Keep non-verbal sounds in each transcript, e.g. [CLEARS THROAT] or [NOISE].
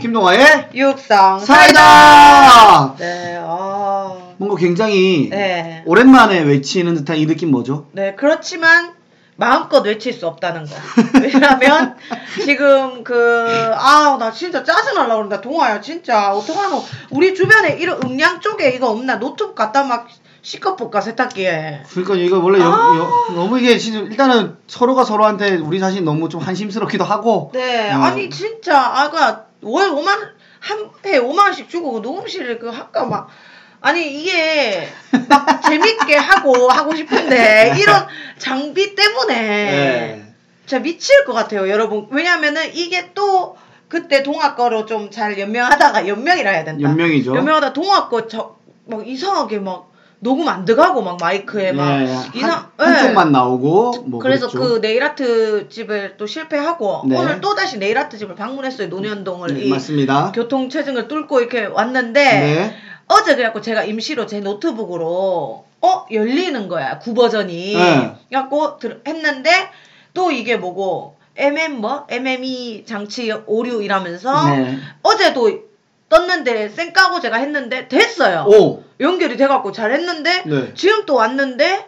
김동아의 육성 사이다. 네, 아, 뭔가 굉장히 네, 오랜만에 외치는 듯한 이 느낌 뭐죠? 네 그렇지만 마음껏 외칠 수 없다는 거. 왜냐면 지금 그 아 나 진짜 짜증 날라 그런다 동아야 진짜 어떡하노 우리 주변에 이런 음량 쪽에 이거 없나 노트북 갖다 막 시커볼까 세탁기에. 그러니까 이거 원래 여- 아. 여- 너무 이게 진짜 일단은 서로가 서로한테 우리 자신 너무 좀 한심스럽기도 하고 네, 음. 아니 진짜 아가 월 5만 한해 5만 원씩 주고 그 녹음실을 그 할까 막 아니 이게 막 [LAUGHS] 재밌게 하고 하고 싶은데 이런 장비 때문에 네. 진짜 미칠 것 같아요, 여러분. 왜냐면은 이게 또 그때 동화 거로 좀 잘 연명하다가 연명이라 해야 된다. 연명이죠. 연명하다 동화 거저막 이상하게 막 녹음 안 들어가고 막 마이크에 막 네, 이상 한, 한쪽만 나오고 뭐 그래서 그랬죠. 그 네일 아트 집을 또 실패하고 네. 오늘 또 다시 네일 아트 집을 방문했어요 논현동을 네, 이 맞습니다. 교통 체증을 뚫고 이렇게 왔는데 네. 어제 그래갖고 제가 임시로 제 노트북으로 어 열리는 거야 구버전이 네. 갖고 들- 했는데 또 이게 뭐고 MM 뭐 MME 장치 오류 이라면서 네. 어제도 떴는데 쌩 까고 제가 했는데 됐어요 오. 연결이 돼갖고 잘 했는데 네. 지금 또 왔는데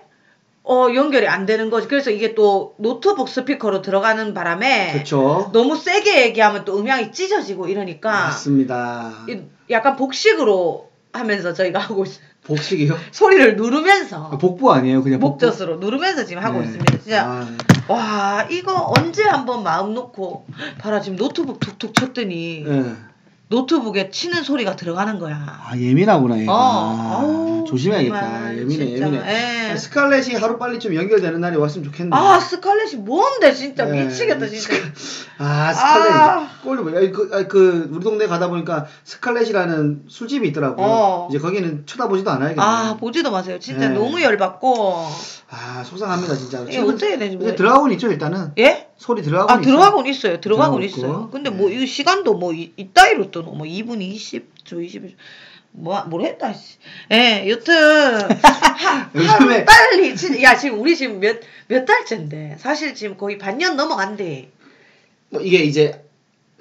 어 연결이 안 되는 거지. 그래서 이게 또 노트북 스피커로 들어가는 바람에 그렇죠. 너무 세게 얘기하면 또 음향이 찢어지고 이러니까 맞습니다. 이- 약간 복식으로 하면서 저희가 하고 있어요. 복식이요? [LAUGHS] 소리를 누르면서 아, 복부 아니에요? 그냥 복부? 목젖으로 누르면서 지금 하고 네. 있습니다. 진짜 아, 와 이거 언제 한번 마음 놓고 봐라 지금 노트북 툭툭 쳤더니 네. 노트북에 치는 소리가 들어가는 거야. 아 예민하구나 얘가. 어, 아우, 조심해야겠다. 정말 예민해 진짜. 예민해. 예. 스칼렛이 하루 빨리 좀 연결되는 날이 왔으면 좋겠네. 아 스칼렛이 뭔데 진짜 네. 미치겠다 진짜. 아 스칼렛 아. 뭐야? 그, 그 우리 동네 가다 보니까 스칼렛이라는 술집이 있더라고요. 어. 이제 거기는 쳐다보지도 않아야겠네. 아 보지도 마세요. 진짜 네. 너무 열받고. 아, 속상합니다 진짜. 이게 어떻게 해야 되지? 뭐. 들어가고는 있죠 일단은. 예? 소리 들어가고 아 있어요. 들어가고 있어요. 있고. 근데 뭐 이 시간도 뭐 이- 이따위로 또 뭐 2분 20, 저 20. 뭐뭘 했다 씨. 예, 여튼 하, [LAUGHS] 요즘에- 빨리 진, 야 지금 우리 지금 몇 몇 달째인데 사실 지금 거의 반년 넘어간대. 뭐 이게 이제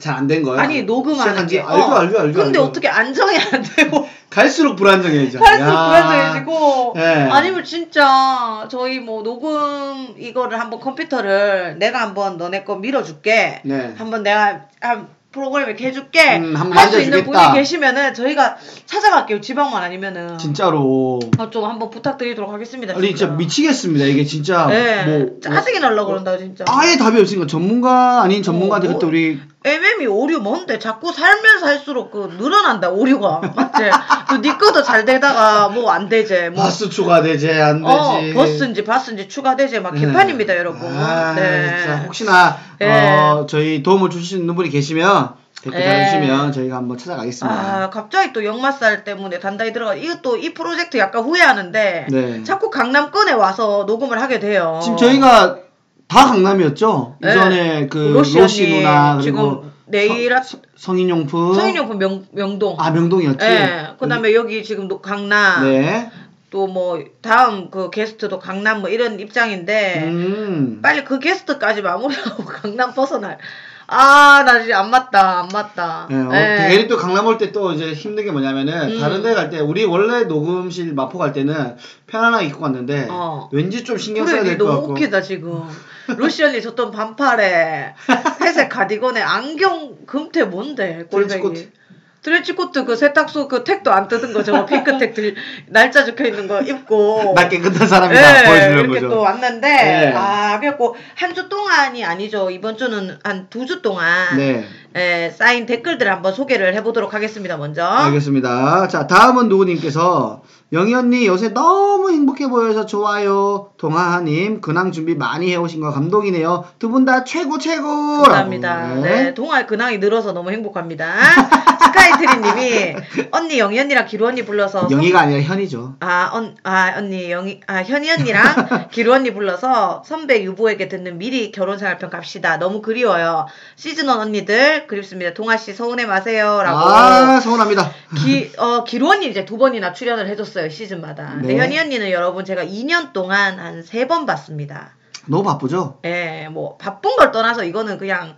잘 안 된 거예요? 아니 녹음하는 게. 알죠 어. 알죠 알죠. 근데 알죠. 어떻게 안정이 안 되고 갈수록 불안정해져. 할수록 야. 불안정해지고 예. 아니면 진짜 저희 뭐 녹음 이거를 한번 컴퓨터를 내가 한번 너네 거 밀어줄게 네. 한번 내가 한 프로그램 이렇게 해줄게 음, 한번 할수 있는. 분이 계시면은 저희가 찾아갈게요 지방만 아니면은 진짜로. 아, 좀 한번 부탁드리도록 하겠습니다 아니 진짜 미치겠습니다. 이게 진짜 네, 뭐 짜증이 날라 그런다 진짜 아예 답이 없으니까 전문가 아닌 전문가한테 어, 그때 우리 MM이 오류 뭔데 자꾸 살면서 할수록 그 늘어난다 오류가 맞지 그네 거도 잘 되다가 뭐 안 되지 뭐 바스 추가되지 안 되지. 어, 버스인지 바스인지 추가되지 막 네. 개판입니다, 여러분. 아, 네. 진짜 혹시나 네. 어, 저희 도움을 주실 수 있는 분이 계시면 댓글 네. 달아주시면 저희가 한번 찾아가겠습니다. 아, 갑자기 또 역마살 때문에 단단히 들어가. 이것도 이 프로젝트 약간 후회하는데 네. 자꾸 강남권에 와서 녹음을 하게 돼요. 지금 저희가 다 강남이었죠. 네. 이전에 그 로시 로시, 언니 누나 그리고 아트 서- 성인용품 성인용품 명, 명동. 아 명동이었지. 예. 그다음에 여기 지금 노- 강남 네. 또 뭐 다음 그 게스트도 강남 뭐 이런 입장인데 음. 빨리 그 게스트까지 마무리하고 [LAUGHS] 강남 벗어날. 아, 나 진짜 안 맞다, 안 맞다. 네, 어, 예. 괜히 또 강남 올 때 또 이제 힘든 게 뭐냐면은 음. 다른 데 갈 때 우리 원래 녹음실 마포 갈 때는 편안하게 입고 갔는데 어. 왠지 좀 신경 써야 니될것 너무 같고 웃기다 지금. 루시언이 줬던 반팔에 회색 [LAUGHS] 가디건에 안경 금태 뭔데 골뱅이. 트렌치코트. 그 세탁소 그 택도 안 뜯은 거 저거 핑크택 들 날짜 적혀 있는 거 입고. 나 깨끗한 사람이다 예, 보여주려고 이렇게 죠또 왔는데 네. 아 그래갖고 한 주 동안이 아니죠 이번 주는 한 두 주 동안 네. 예, 쌓인 댓글들을 한번 소개를 해보도록 하겠습니다 먼저 알겠습니다. 자, 다음은 누구님께서 영희 언니 요새 너무 행복해 보여서 좋아요. 동하하님 근황 준비 많이 해오신 거 감동이네요. 두 분 다 최고 최고. 감사합니다. 네, 동아의 근황이 늘어서 너무 행복합니다. [LAUGHS] 스카이트리님이 언니 영희 언니랑 기루 언니 불러서 영희가 아니라 현이죠. 아, 언, 아, 언니, 영희, 아, 현희 언니랑 [LAUGHS] 기루 언니 불러서 선배 유보에게 듣는 미리 결혼 생활편 갑시다. 너무 그리워요. 시즌원 언니들 그립습니다. 동아 씨 서운해 마세요. 라고. 아 서운합니다. 기, 어, 기루 언니 이제 두 번이나 출연을 해줬어요. 시즌마다. 네. 현희 언니는 여러분 제가 2년 동안 한 세 번 봤습니다. 너무 바쁘죠? 예, 뭐, 바쁜 걸 떠나서 이거는 그냥,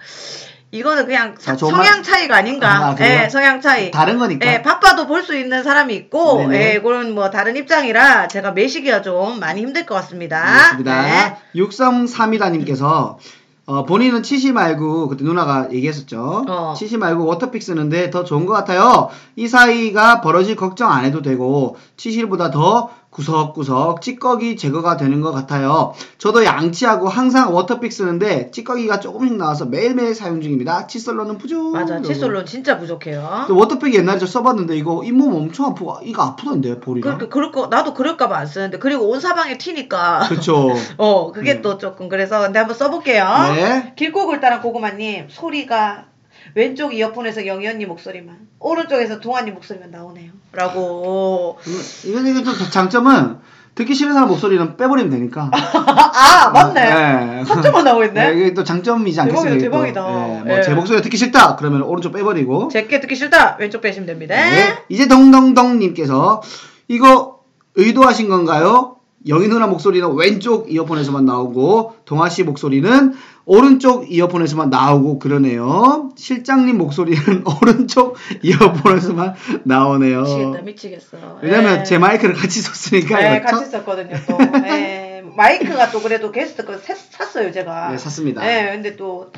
이거는 그냥 좋은 성향 말- 차이가 아닌가. 아? 예, 성향 차이. 다른 거니까. 예, 바빠도 볼 수 있는 사람이 있고, 네네. 예, 그런 뭐 다른 입장이라 제가 매시기가 좀 많이 힘들 것 같습니다. 그렇습니다. 네. 6332다님께서 어, 본인은 치실 말고 그때 누나가 얘기했었죠. 어. 치실 말고 워터픽 쓰는데 더 좋은 것 같아요. 이 사이가 벌어질 걱정 안 해도 되고 치실보다 더 구석구석 찌꺼기 제거가 되는 것 같아요. 저도 양치하고 항상 워터픽 쓰는데 찌꺼기가 조금씩 나와서 매일매일 사용 중입니다. 칫솔로는 부족. 맞아. 칫솔로 진짜 부족해요. 워터픽 옛날에 저 써봤는데 이거 잇몸 엄청 아프고 이거 아프던데 볼이랑. 그렇게 그럴 거 나도 그럴까봐 안 쓰는데 그리고 온 사방에 튀니까 그렇죠. [LAUGHS] 어 그게 네. 또 조금 그래서 근데 한번 써볼게요. 네. 길고 굵다란 고구마님 소리가 왼쪽 이어폰에서 영희 언니 목소리만 오른쪽에서 동아님 목소리만 나오네요. 라고 이건 이건 좀 장점은 듣기 싫은 사람 목소리는 빼버리면 되니까. [LAUGHS] 아 맞네. 네. 한점만 나오고 있네. 네, 이게 또 장점이지 않겠어요? 대박이다, 이게 또. 대박이다. 네, 뭐제 예. 목소리 듣기 싫다 그러면 오른쪽 빼버리고. 제게 듣기 싫다 왼쪽 빼시면 됩니다. 네. 이제 덩덩덩님께서 이거 의도하신 건가요? 영희 누나 목소리는 왼쪽 이어폰에서만 나오고 동아 씨 목소리는 오른쪽 이어폰에서만 나오고 그러네요. 실장님 목소리는 [LAUGHS] 오른쪽 이어폰에서만 나오네요. 미치겠다 미치겠어. 왜냐면 예. 제 마이크를 같이 썼으니까 네, 그렇죠? 같이 썼거든요 또. 예. 마이크가 또 그래도 게스트 거 새- 샀어요 제가. 네, 샀습니다. 네, 근데 또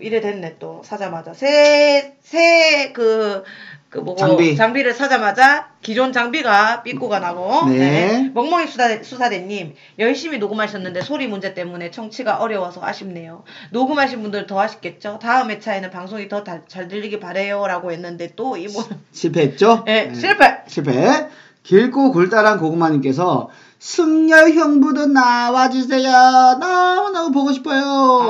이래 됐네 또 사자마자 새 새 그 그 뭐고 장비. 장비를 사자마자 기존 장비가 삐꾸가 나고 네. 멍멍이 수사대, 수사대님 열심히 녹음하셨는데 소리 문제 때문에 청취가 어려워서 아쉽네요 녹음하신 분들 더 아쉽겠죠 다음 회차에는 방송이 더 잘 들리기 바래요라고 했는데 또 이모 실패했죠? 예 네. 실패 실패. 길고 굴다란 고구마님께서 승열 형부도 나와주세요. 너무너무 보고 싶어요.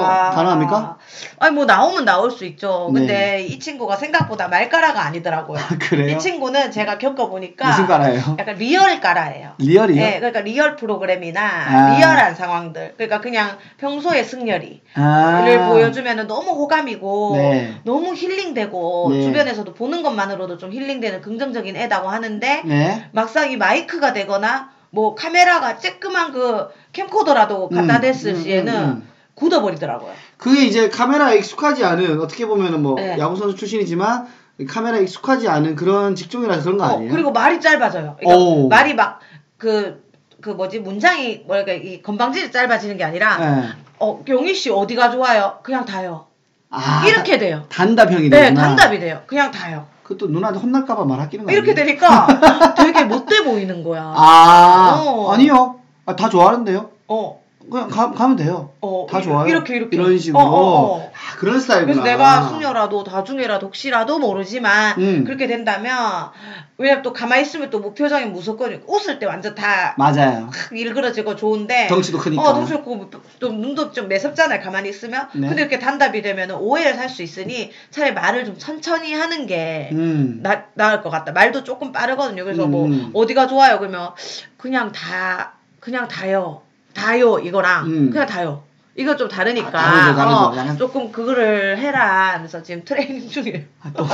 아. 가능합니까? 아니 뭐 나오면 나올 수 있죠. 근데 네. 이 친구가 생각보다 말가라가 아니더라고요. 그래요? 이 친구는 제가 겪어보니까 무슨 가라예요? 약간 real 가라예요. real이요? 네, 그러니까 real 프로그램이나 아. 리얼한 상황들. 그러니까 그냥 평소에 승열이를 아. 보여주면 너무 호감이고 네. 너무 힐링되고 네. 주변에서도 보는 것만으로도 좀 힐링되는 긍정적인 애다고 하는데 네. 막상 이 마이크가 되거나 뭐 카메라가 쬐끄만 그 캠코더라도 갖다 음, 댔을 음, 시에는 음, 음. 굳어버리더라고요. 그게 이제 카메라에 익숙하지 않은 어떻게 보면은 뭐 네. 야구 선수 출신이지만 카메라에 익숙하지 않은 그런 직종이라서 그런 거 어, 아니에요? 그리고 말이 짧아져요. 그러니까 오. 말이 막그그 뭐지 문장이 뭐랄까 이 건방지게 짧아지는 게 아니라 네. 어 용희 씨 어디가 좋아요? 그냥 다요. 아, 이렇게 돼요. 단답형이 네, 되구나. 단답이 돼요. 그냥 다요. 그것도 누나한테 혼날까봐 말 아끼는 거 이렇게? 되니까 되게 못돼 보이는 거야. 아, 어. 아니요. 아, 다 좋아하는데요. 어, 그냥 가, 가면 돼요. 어, 다 이- 좋아요. 이렇게 이렇게 이런 식으로. 어, 어, 어. 아, 그런 스타일이구나. 그래서 내가 숙녀라도 다중애라도 혹시라도 모르지만 음. 그렇게 된다면 왜냐면 또 가만히 있으면 또 무표정이 무섭거든요. 웃을 때 완전 다 맞아요. 확 일그러지고 좋은데 덩치도 크니까. 어, 덩치 좋고 좀 눈도 좀 매섭잖아요. 가만히 있으면. 네. 근데 이렇게 단답이 되면 오해를 살 수 있으니 차라리 말을 좀 천천히 하는 게 음. 나, 나을 것 같다. 말도 조금 빠르거든요. 그래서 뭐 음. 어디가 좋아요? 그러면 그냥 다 그냥 다요. 다요 이거랑 음. 그냥 다요. 이거 좀 다르니까 아, 다르죠, 다르죠. 어, 약간- 조금 그거를 해라 하면서 지금 트레이닝 중이에요. 아, 또,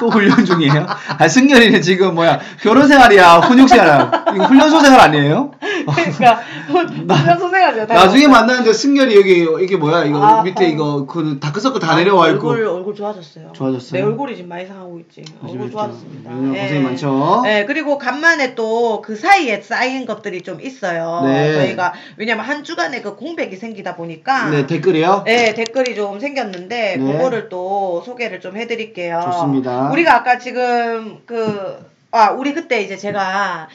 또 훈련 중이에요? 아, 승열이는 지금 뭐야, 결혼 생활이야, 훈육 생활이야. 이거 훈련소 생활 아니에요? [LAUGHS] 그러니까 훈련 선생하죠. 나중에 만나는데 승열이 여기, 이게 뭐야, 이거 아, 밑에 아. 이거, 그 다크서클 다 내려와 있고. 얼굴 얼굴 좋아졌어요. 좋아졌어요? 내 얼굴이 지금 많이 상하고 있지. 얼굴? 좋아졌습니다. 요즘 예. 고생이 많죠? 네, 그리고 간만에 또 그 사이에 쌓인 것들이 좀 있어요. 네. 저희가 왜냐면 한 주간에 그 공백이 생기다 보니까 네, 댓글이요? 네, 댓글이 좀 생겼는데 네. 그거를 또 소개를 좀 해드릴게요. 좋습니다. 우리가 아까 지금 그 아 우리 그때 이제 제가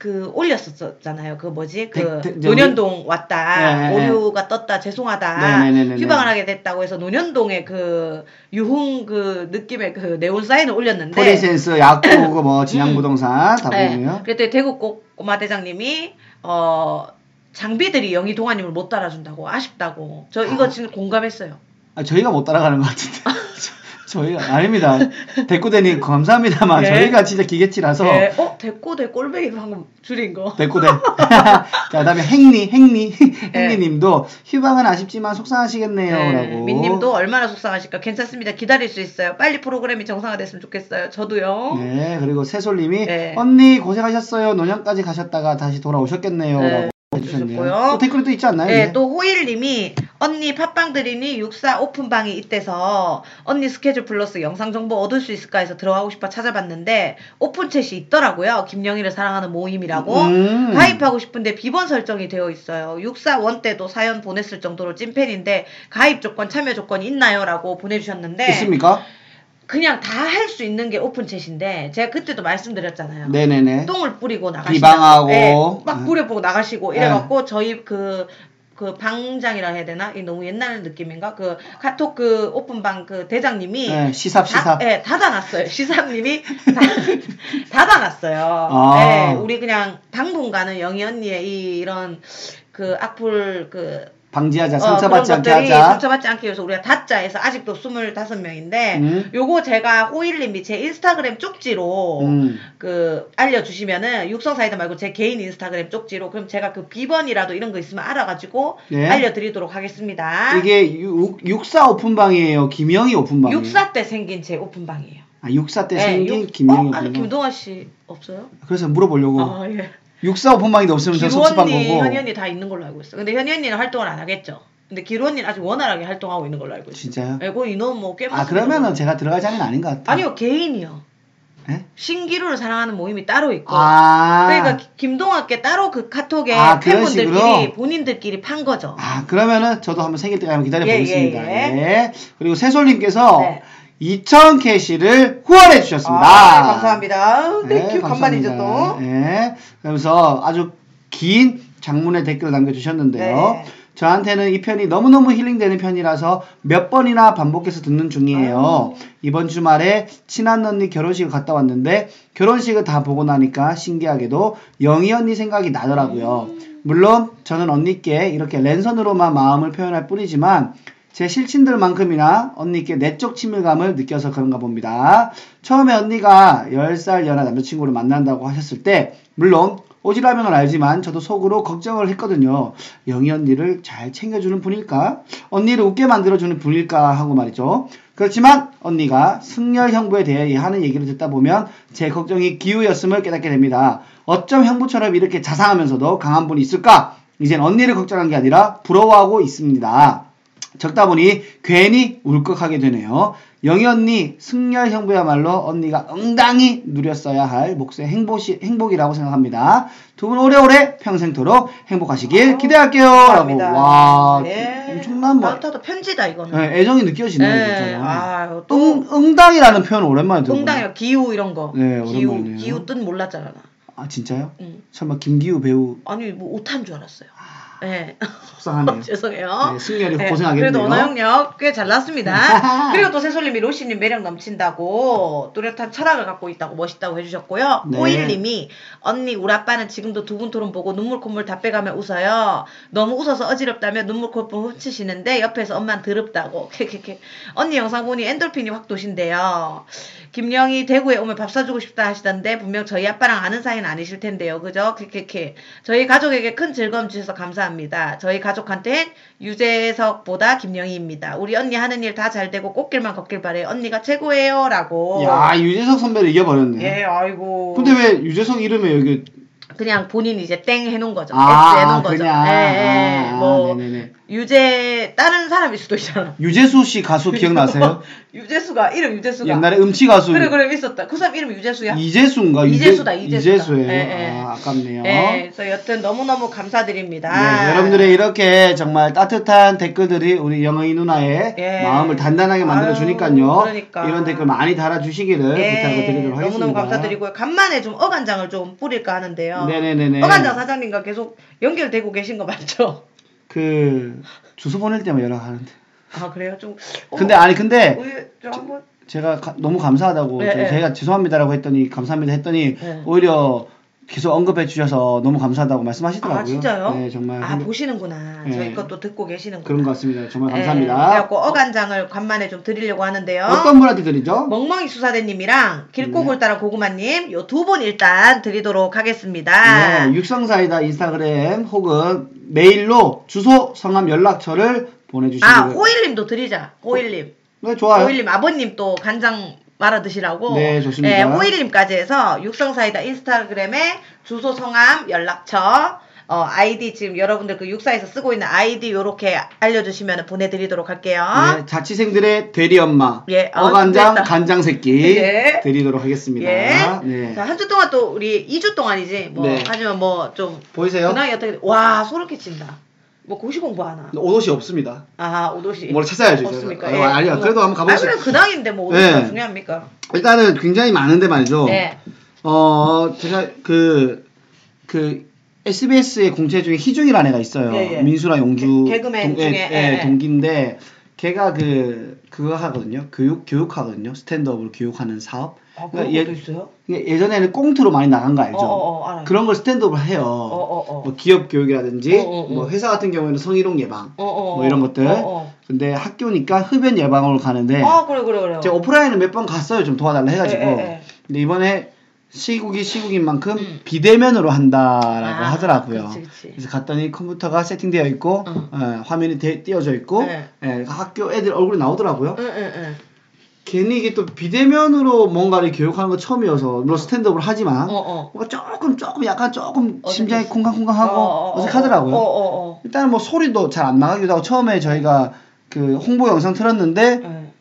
그 올렸었잖아요. 그 뭐지 그 대- 대- 논현동 왔다 네, 네. 오류가 떴다 죄송하다 네, 네, 네, 네, 휴방을 네. 하게 됐다고 해서 논현동의 그 유흥 그 느낌의 그 네온 사인을 올렸는데 포리센스, 약국, 뭐, 진양부동산 다 네. 보이네요. 그랬더니 대구 꼬- 꼬마 대장님이 어 장비들이 영희 동아님을 못 따라준다고 아쉽다고 저 이거 아. 지금 공감했어요. 아, 저희가 못 따라가는 것 같은데. [LAUGHS] 저- 저희가, 아닙니다. 대꾸대니 감사합니다만, 네. 저희가 진짜 기계치라서. 네. 어 대꼬대 꼴배기 방금 줄인 거. 대꾸대. [LAUGHS] 자, 그 다음에 행리, 행리, 네. 행리님도 휴방은 아쉽지만 속상하시겠네요. 네, 라고. 민님도 얼마나 속상하실까 괜찮습니다. 기다릴 수 있어요. 빨리 프로그램이 정상화됐으면 좋겠어요. 저도요. 네, 그리고 새솔님이 네. 언니 고생하셨어요. 노년까지 가셨다가 다시 돌아오셨겠네요. 네, 라고 해주셨고요. 또 댓글이 또 있지 않나요? 네, 이제? 또 호일님이 언니 팟빵 들이니 육사 오픈방이 있대서 언니 스케줄 플러스 영상 정보 얻을 수 있을까 해서 들어가고 싶어 찾아봤는데 오픈챗이 있더라고요. 김영희를 사랑하는 모임이라고. 음. 가입하고 싶은데 비번 설정이 되어 있어요. 육사 원 때도 사연 보냈을 정도로 찐팬인데 가입 조건 참여 조건이 있나요?라고 보내주셨는데 있습니까? 그냥 다 할 수 있는 게 오픈챗인데 제가 그때도 말씀드렸잖아요. 네네네. 똥을 뿌리고 나가시고 비방하고. 막 네. 뿌려보고 나가시고 네. 이래갖고 저희 그그 방장이라 해야 되나? 이 너무 옛날 느낌인가? 그 카톡 그 오픈방 그 대장님이 네, 시삽 시삽. 다, 예, 닫아놨어요. [LAUGHS] 시사님이 다, [LAUGHS] 닫아놨어요. 아. 예, 우리 그냥 당분간은 영희 언니의 이 이런 그 악플 그 방지하자. 어, 상처받지 그런 않게 하자. 상처받지 않기 위해서 우리가 닫자해서 아직도 25명인데 음. 요거 제가 호일님이 제 인스타그램 쪽지로 음. 그 알려주시면은 육성사이다 말고 제 개인 인스타그램 쪽지로 그럼 제가 그 비번이라도 이런 거 있으면 알아가지고 네. 알려드리도록 하겠습니다. 이게 육, 육사 오픈방이에요. 김영희 오픈방이에요. 육사 때 생긴 제 오픈방이에요. 아, 육사 때 네, 생긴 육- 김영희 어? 오픈방. 아니 김동아 씨 없어요? 그래서 물어보려고. 아 예. 육사 오픈방이 없으면 저 기루 섭섭한 거고. 현이 언니 다 있는 걸로 알고 있어. 근데 현이 언니는 활동을 안 하겠죠. 근데 기루 언니는 아직 원활하게 활동하고 있는 걸로 알고 있어요. 진짜요? 예, 그 인원 뭐꽤 아 그러면은 제가 들어갈 자리는 아닌 것 같아요. 아니요 개인이요. 예? 신기루를 사랑하는 모임이 따로 있고. 아. 그러니까 기- 김동학께 따로 그 카톡에 아, 팬분들끼리? 본인들끼리 판 거죠. 아 그러면은 저도 한번 생길 때까지 한번 기다려 예, 보겠습니다. 예, 예. 예. 그리고 세솔님께서 네. 2,000 캐시를 후원해 주셨습니다. 아, 감사합니다. 네, thank you 간만이죠 또. 예. 그러면서 아주 긴 장문의 댓글을 남겨주셨는데요. 네. 저한테는 이 편이 너무너무 힐링되는 편이라서 몇 번이나 반복해서 듣는 중이에요. 아유. 이번 주말에 친한 언니 결혼식을 갔다 왔는데 결혼식을 다 보고 나니까 신기하게도 영희 언니 생각이 나더라고요. 물론 저는 언니께 이렇게 랜선으로만 마음을 표현할 뿐이지만 제 실친들만큼이나 언니께 내적 친밀감을 느껴서 그런가 봅니다. 처음에 언니가 10살 연하 남자친구를 만난다고 하셨을 때 물론 오지라면 은 알지만 저도 속으로 걱정을 했거든요. 영희 언니를 잘 챙겨주는 분일까? 언니를 웃게 만들어주는 분일까? 하고 말이죠. 그렇지만 언니가 승열 형부에 대해 하는 얘기를 듣다 보면 제 걱정이 기우였음을 깨닫게 됩니다. 어쩜 형부처럼 이렇게 자상하면서도 강한 분이 있을까? 이젠 언니를 걱정한 게 아니라 부러워하고 있습니다. 적다 보니 괜히 울컥하게 되네요. 영희 언니, 승열 형부야말로 언니가 응당히 누렸어야 할 몫의 행복이, 행복이라고 생각합니다. 두 분 오래오래 평생토록 행복하시길 기대할게요. 라고. 감사합니다. 와, 예. 엄청난 뭐, 마운타도 편지다 이거는. 네, 애정이 느껴지네요. 네. 아유, 또 응, 응당이라는 표현 오랜만에 들어요. 응당이요. 기우 이런 거. 네, 기우 오랜만이네요. 기우 뜻 몰랐잖아. 나. 아, 진짜요? 응. 설마 김기우 배우 아니 뭐 오탄 줄 알았어요. 네. 속상하네요. [LAUGHS] 죄송해요. 네, 승열이 네, 고생하겠네요. 그래도 언어 영역 꽤잘 나왔습니다. [LAUGHS] 그리고 또 새솔님이 로시님 매력 넘친다고 뚜렷한 철학을 갖고 있다고 멋있다고 해주셨고요. 네. 오일님이 언니 우리 아빠는 지금도 두 분 토론 보고 눈물 콧물 다 빼가며 웃어요. 너무 웃어서 어지럽다며 눈물 콧물 훔치시는데 옆에서 엄만 더럽다고. [LAUGHS] 케케케. 언니 영상 보니 엔돌핀이 확 도신대요. 김영희 대구에 오면 밥 사주고 싶다 하시던데 분명 저희 아빠랑 아는 사이는 아니실 텐데요. 그죠? 케케케. 저희 가족에게 큰 즐거움 주셔서 감사합니다. 저희 가족한텐 유재석보다 김영희입니다. 우리 언니 하는 일 다 잘 되고 꽃길만 걷길 바래요. 언니가 최고예요. 라고. 야, 유재석 선배를 이겨버렸네. 어. 예, 아이고. 근데 왜 유재석 이름에 여기 그냥 본인이 이제 땡 해놓은 거죠. 아, 해놓은 거죠. 그냥. 예, 예. 아, 뭐, 네네네. 유재, 다른 사람일 수도 있잖아. 유재수 씨 가수 기억나세요? [LAUGHS] 유재수가, 이름 유재수가. 옛날에 음치 가수 그래, 그래, 있었다. 그 사람 이름 유재수야? 이재수인가? 이재수다, 이재수다. 이재수예요. 예, 예. 아, 아깝네요. 예, 그래서 여튼 너무너무 감사드립니다. 네, 여러분들의 이렇게 정말 따뜻한 댓글들이 우리 영희 누나의 예. 마음을 단단하게 만들어 주니까요. 그러니까. 이런 댓글 많이 달아 주시기를 예, 부탁을 드리도록 하겠습니다. 너무너무 감사드리고요. 간만에 좀 어간장을 좀 뿌릴까 하는데요. 네네네네. 어간장 사장님과 계속 연결되고 계신 거 맞죠? 그 주소 보낼 때만 연락하는데. 아, 그래요? 좀. 어, 근데 아니 근데 좀 한번. 제가 가- 너무 감사하다고 예, 저- 예. 제가 죄송합니다라고 했더니 감사합니다 했더니 예. 오히려 계속 언급해 주셔서 너무 감사하다고 말씀하시더라고요. 아, 진짜요? 네, 정말 아, 보시는구나. 예. 저희 것도 듣고 계시는구나. 그런 것 같습니다. 정말 예, 감사합니다. 그래갖고 어간장을 간만에 좀 드리려고 하는데요. 어떤 분한테 드리죠? 멍멍이 수사대님이랑 길고 네. 골따라 고구마님 요 두 분 일단 드리도록 하겠습니다. 네, 육성사이다 인스타그램 혹은 메일로 주소, 성함, 연락처를 보내주시면 아 호일님도 드리자. 호일님. 네, 좋아요. 호일님 아버님 또 간장 말아 드시라고. 네, 좋습니다. 네, 호일님까지 해서 육성사이다 인스타그램에 주소, 성함, 연락처 어, 아이디 지금 여러분들 그 육사에서 쓰고 있는 아이디 요렇게 알려주시면 보내드리도록 할게요. 네, 자취생들의 대리 엄마 예, 아, 어간장 됐다. 간장 새끼 예. 드리도록 하겠습니다. 예. 네. 자, 한주 동안 또 우리 2주 동안이지. 뭐, 네. 하지만 뭐 좀, 보이세요? 근황이 어떻게, 돼? 와, 소름 끼친다. 뭐 고시 공부하나? 옷옷이 없습니다. 아, 오도시. 뭘 찾아야죠. 없습니까? 제가. 예. 어, 아니요. 그래도 한번 가보시죠. 아, 그래, 근황인데 뭐 오도시가 네. 중요합니까? 일단은 굉장히 많은데 말이죠. 네. 어 제가 그그 SBS의 공채 중에 희중이라는 애가 있어요. 예, 예. 민수랑 용주 개- 개그맨 동, 예, 중에, 예, 예, 예. 동기인데 걔가 그 그거 하거든요. 교육 교육하거든요. 스탠드업으로 교육하는 사업. 아, 그러니까 예- 있어요? 예전에는 꽁트로 많이 나간 거 알죠? 어, 어, 어. 그런 걸 스탠드업을 해요. 어, 어, 어. 뭐 기업 교육이라든지. 뭐 회사 같은 경우에는 성희롱 예방 뭐 이런 어. 것들. 근데 학교니까 흡연 예방으로 가는데 아, 그래, 그래, 그래. 제가 오프라인을 몇 번 갔어요. 좀 도와달라 해가지고. 예, 예, 예. 근데 이번에 시국이 시국인 만큼 음. 비대면으로 한다라고 아, 하더라고요. 그치, 그치. 그래서 갔더니 컴퓨터가 세팅되어 있고 응. 어, 화면이 대- 띄어져 있고 네. 예, 학교 애들 얼굴이 나오더라고요. 응. 괜히 이게 또 비대면으로 뭔가를 교육하는 거 처음이어서 물론 스탠드업을 하지만 어, 어. 뭔가 조금 조금 약간 조금. 심장이 쿵쾅쿵쾅하고 어, 어, 어, 어색하더라고요. 어. 일단은 뭐 소리도 잘 안 나가기도 하고 처음에 저희가 그 홍보 영상 틀었는데 네.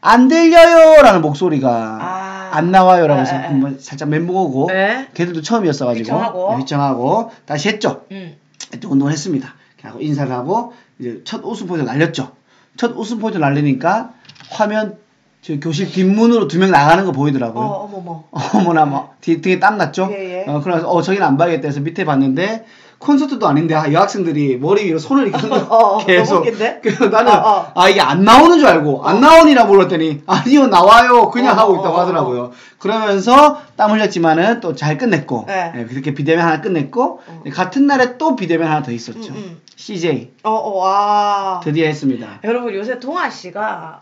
안 들려요라는 목소리가 아. 안 나와요라고 해서 에, 에, 에. 한번 살짝 멘붕 오고 네. 걔들도 처음이었어가지고 휘청하고. 네, 휘청하고 다시 했죠. 응. 또 운동을 했습니다. 하고 인사를 하고 이제 첫 웃음 포인트 날렸죠. 첫 웃음 포인트 날리니까 화면 저 교실 뒷문으로 두 명 나가는 거 어, 보이더라고요. 어 머머. [LAUGHS] 어머나 뭐 뒤, 등에 땀 났죠. 예, 예. 어, 그래서 어 저기는 안 봐야겠다 해서 밑에 봤는데 콘서트도 아닌데 아, 여학생들이 머리 위로 손을 이렇게 거 [LAUGHS] 어, 어, 계속? [LAUGHS] 그래서 나는 어, 어. 아 이게 안 나오는 줄 알고 안 나오니라 물었더니 아니요 나와요 그냥 어, 하고 어, 있다고 어, 하더라고요. 그러면서 땀 흘렸지만은 또 잘 끝냈고 네. 예, 그렇게 비대면 하나 끝냈고 어. 같은 날에 또 비대면 하나 더 있었죠. 음, 음. CJ 어, 어, 와. 드디어 했습니다. 여러분 요새 동아 씨가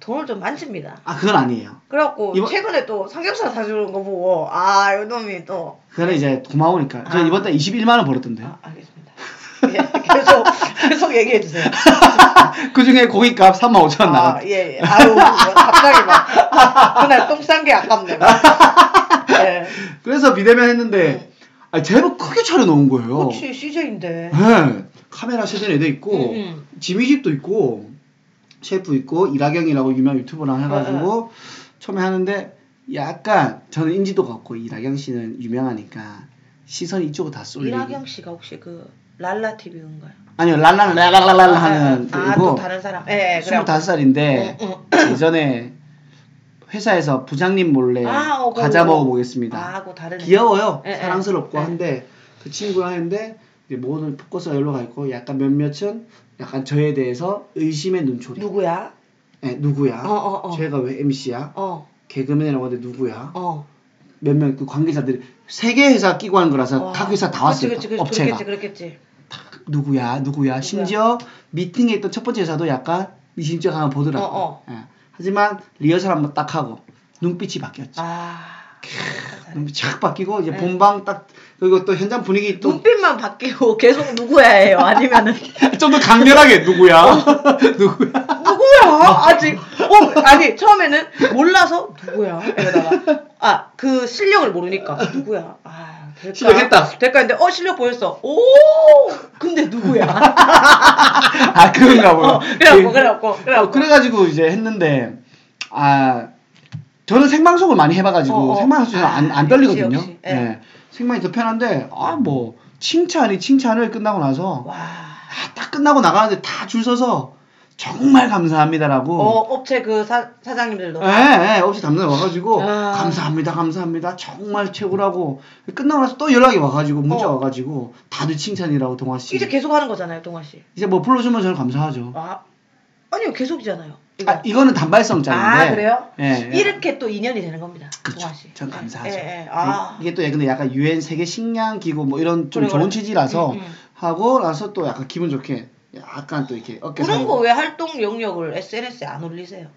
돈을 좀 만집니다. 아 그건 아니에요. 그래갖고 이번- 최근에 또 삼겹살 사주는 거 보고 아 이놈이 또 그거는 이제 고마우니까. 저 아. 이번 달 21만 원 벌었던데. 아, 알겠습니다. 예, 계속 계속 얘기해 주세요. [LAUGHS] 그 중에 고깃값 3만 5천 원 아, 나갔. 예, 예. 아유, 뭐 갑자기 막 그날 똥 싼 게 아깝네. 막. [LAUGHS] 예. 그래서 비대면 했는데 아, 제법 크게 차려놓은 거예요. 그렇지 CJ인데. 네. 카메라 세대 애도 있고 음, 음. 지미집도 있고 셰프 있고 이라경이라고 유명 유튜버랑 해가지고 처음에 하는데 약간 저는 인지도가 없고 이라경 씨는 유명하니까 시선이 이쪽으로 다 쏠리고 이라경 씨가 혹시 그 랄라 TV인가요? 아니요 랄랄랄랄랄라 하는 아, 그리고 또 다른 사람. 그래. 25살인데 응, 응. 예전에 회사에서 부장님 몰래 아, 어, 과자 그거. 먹어보겠습니다. 아, 다른. 귀여워요. 예, 예. 사랑스럽고 예. 한데 그 친구랑 했는데 모든 포커스가 여기로 가 있고 약간 몇몇은 약간 저에 대해서 의심의 눈초리. 누구야? 예, 누구야? 어, 어, 어. 제가 왜 MC야? 어, 개그맨이라고 하는데 누구야? 어. 몇 명 그 관계자들이 세 개 회사 끼고 하는 거라서 와. 각 회사 다 왔어요. 그치, 그치, 업체가. 그렇겠지, 그렇겠지. 누구야? 누구야? 심지어 미팅에 있던 첫 번째 회사도 약간 미심쩍 한번 보더라고. 어, 어. 예. 하지만 리허설 한번 딱 하고 눈빛이 바뀌었죠. 아. 착 바뀌고 이제 네. 본방 딱 그리고 또 현장 분위기 또 눈빛만 바뀌고 [LAUGHS] 계속 누구야예요? 아니면은 [LAUGHS] 좀 더 강렬하게 누구야? [LAUGHS] 누구야? 누구야? 아직 어 아니 처음에는 몰라서 누구야? 이러다가 아 그 실력을 모르니까 누구야? 아 될까? 실력했다. 했는데 어 실력 보였어. 오 근데 누구야? 아 그런가 보요. 어, 그래갖고 그래갖고 어, 그래갖고 그래가지고 이제 했는데 아 저는 생방송을 많이 해봐가지고 어, 어. 생방송이 안, 안 아, 떨리거든요. 역시, 역시. 예. 예. 생방이 더 편한데 아 뭐 칭찬이 칭찬을 끝나고 나서 와. 아, 딱 끝나고 나가는데 다 줄 서서 정말 감사합니다라고. 어 업체 그 사, 사장님들도 예, 예, 없이 담당에 와가지고 아. 감사합니다, 감사합니다, 정말 최고라고 끝나고 나서 또 연락이 와가지고 문자 어. 와가지고 다들 칭찬이라고 동아 씨. 이제 계속 하는 거잖아요, 동아 씨. 이제 뭐 불러주면 저는 감사하죠. 아 아니요 계속이잖아요. 이거. 아 이거는 단발성짜리인데. 아, 그래요? 예. 예. 이렇게 또 인연이 되는 겁니다. 씨. 전 감사하죠. 예, 예. 아. 이게 또 근데 약간 유엔 세계 식량 기구 뭐 이런 좀 그래, 좋은 그래. 취지라서 음, 음. 하고 나서 또 약간 기분 좋게 약간 또 이렇게 어깨 그런. 거 왜 활동 영역을 SNS에 안 올리세요?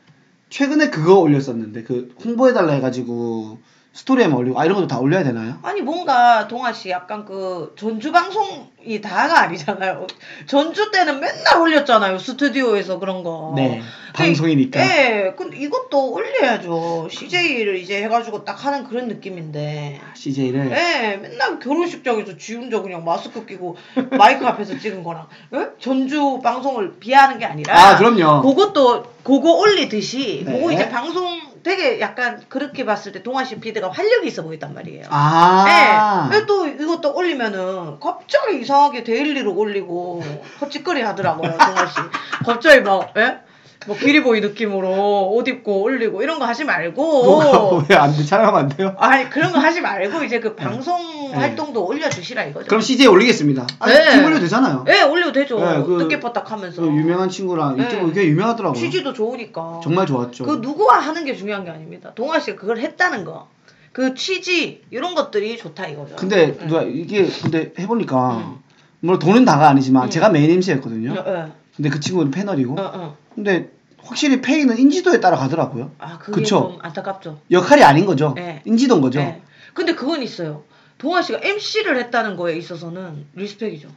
최근에 그거 올렸었는데 그 홍보해달라 해가지고 스토리에 올리고 아 이런 것도 다 올려야 되나요? 아니 뭔가 동아 씨 약간 그 전주 방송이 다가 아니잖아요. 전주 때는 맨날 올렸잖아요. 스튜디오에서 그런 거. 네. 방송이니까. 예. 근데 이것도 올려야죠. CJ를 이제 해가지고 딱 하는 그런 느낌인데. CJ를 예, 맨날 결혼식장에서 지 혼자 그냥 마스크 끼고 마이크 앞에서 찍은 거랑 예? 전주 방송을 비하하는 게 아니라 아 그럼요. 그것도 그거 올리듯이 네. 그거 이제 방송 되게 약간 그렇게 봤을 때 동아 씨 feed가 활력이 있어 보였단 말이에요. 아. 네. 또 이것도 올리면은 갑자기 이상하게 daily로 올리고 헛짓거리 하더라고요, 동아 씨. [LAUGHS] 갑자기 막, 예? 뭐 기리보이 느낌으로 옷 입고 올리고 이런 거 하지 말고. 왜안 돼? 촬영하면 안 돼요? 아니 그런 거 하지 말고 이제 그 방송 네. 활동도 올려주시라 이거죠. 그럼 CJ 올리겠습니다. 아, 네. 팀 올려도 되잖아요. 예, 올려도 되죠. 네, 그- 뜻깊었딱 하면서. 그 유명한 친구랑 네. 유튜브 꽤 유명하더라고요. 취지도 좋으니까. 정말 좋았죠. 그 누구와 하는 게 중요한 게 아닙니다. 동아 씨가 그걸 했다는 거. 그 취지 이런 것들이 좋다 이거죠. 근데 네. 누가 이게 근데 해보니까 음. 물론 돈은 다가 아니지만 음. 제가 메인 MC였거든요. 어, 어, 근데 그 친구는 패널이고. 어, 어. 근데 확실히 페이는 인지도에 따라 가더라고요. 아 그게 그쵸? 좀 안타깝죠. 역할이 아닌 거죠. 네. 인지도인 거죠. 네. 근데 그건 있어요. 동아 씨가 MC를 했다는 거에 있어서는 리스펙이죠.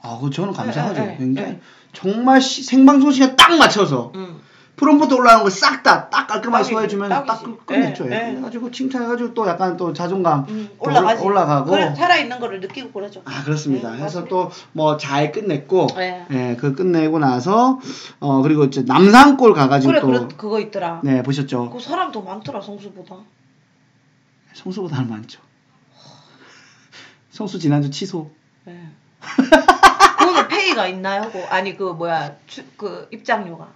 아, 그 저는 감사하죠. 네, 네, 굉장히 네. 정말 시- 생방송 시간 딱 맞춰서 음. 프롬부터 올라가는 걸싹다 딱 깔끔하게 소화해주면 딱. 끝냈죠. 네, 네. 그래가지고 칭찬해가지고 또 약간 또 자존감 음, 올라가지. 올라가고. 살아있는 거를 느끼고 그러죠. 아 그렇습니다. 음, 해서. 또 뭐 잘 끝냈고, 네. 예, 그 끝내고 나서 어 그리고 이제 남산골 가가지고 그래, 또 그래, 그거 있더라. 네 보셨죠. 그 사람 더 많더라, 성수보다. 성수보다는 많죠. 성수 지난주 취소. 네. [LAUGHS] 그거는 페이가 있나요? 그, 아니, 그, 뭐야, 추, 그, 입장료가.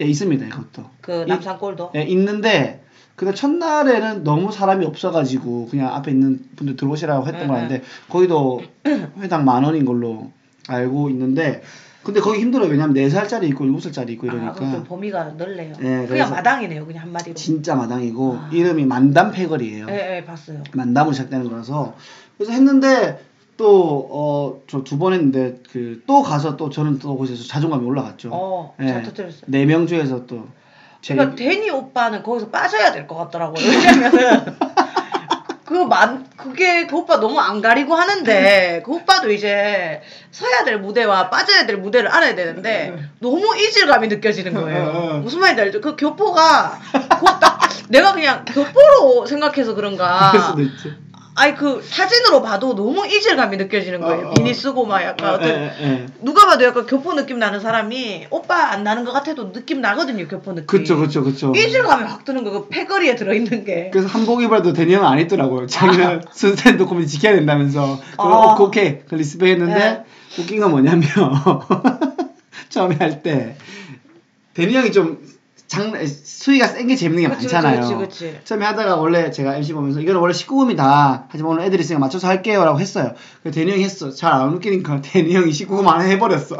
예, 있습니다 이것도. 그, 이- 남산골도. 예, 있는데 근데 첫날에는 너무 사람이 없어가지고 그냥 앞에 있는 분들 들어오시라고 했던 네, 거였는데 거기도 회당 만 원인 걸로 알고 있는데 근데 거기 힘들어요 왜냐면 4살짜리 있고 7살짜리 있고 아, 이러니까 범위가 넓네요. 네, 그냥 마당이네요, 그냥 한마디로. 진짜 마당이고 아. 이름이 만담 패거리예요 예, 예, 봤어요. 만담으로 시작되는 거라서 그래서 했는데 또 어 저 두 번 했는데 그 또 가서 또 저는 또 거기서 자존감이 올라갔죠 어, 예. 잘 터뜨렸어요. 네명 중에서 또 제- 그러니까 데니 오빠는 거기서 빠져야 될 것 같더라고요. 왜냐면은 [LAUGHS] 그 만 그게 그 오빠 너무 안 가리고 하는데 그 오빠도 이제 서야 될 무대와 빠져야 될 무대를 알아야 되는데 너무 이질감이 느껴지는 어, 어. 거예요. 무슨 말인지 알죠? 그 교포가 딱 내가 그냥 교포로 생각해서 그런가. 아니 그 사진으로 봐도 너무 이질감이 느껴지는 거예요. 어, 어. 비니 쓰고 막 약간 어떤 예, 예. 누가 봐도 약간 교포 느낌 나는 사람이 오빠 안 나는 것 같아도 느낌 나거든요 교포 느낌. 그쵸 그쵸 그쵸 이질감이 확 드는 거, 그 패거리에 들어있는 게. 그래서 한복 입어도 대니 형은 안 했더라고요. 자기는 [LAUGHS] 순수한 도코멘트 지켜야 된다면서. 아. 어, 오케이. 그 respect 했는데, 네. 웃긴 건 뭐냐면, [LAUGHS] 처음에 할 때, 대니 형이 좀 장, 수위가 센 게 재밌는 게 그치, 많잖아요. 그치, 그치. 처음에 하다가 원래 제가 MC 보면서, 이거는 원래 19금이다. 하지만 오늘 애들이 있으니까 맞춰서 할게요. 라고 했어요. 그 대니 형이 했어. 잘 안 웃기니까 [LAUGHS] 대니 형이 19금 안 해버렸어.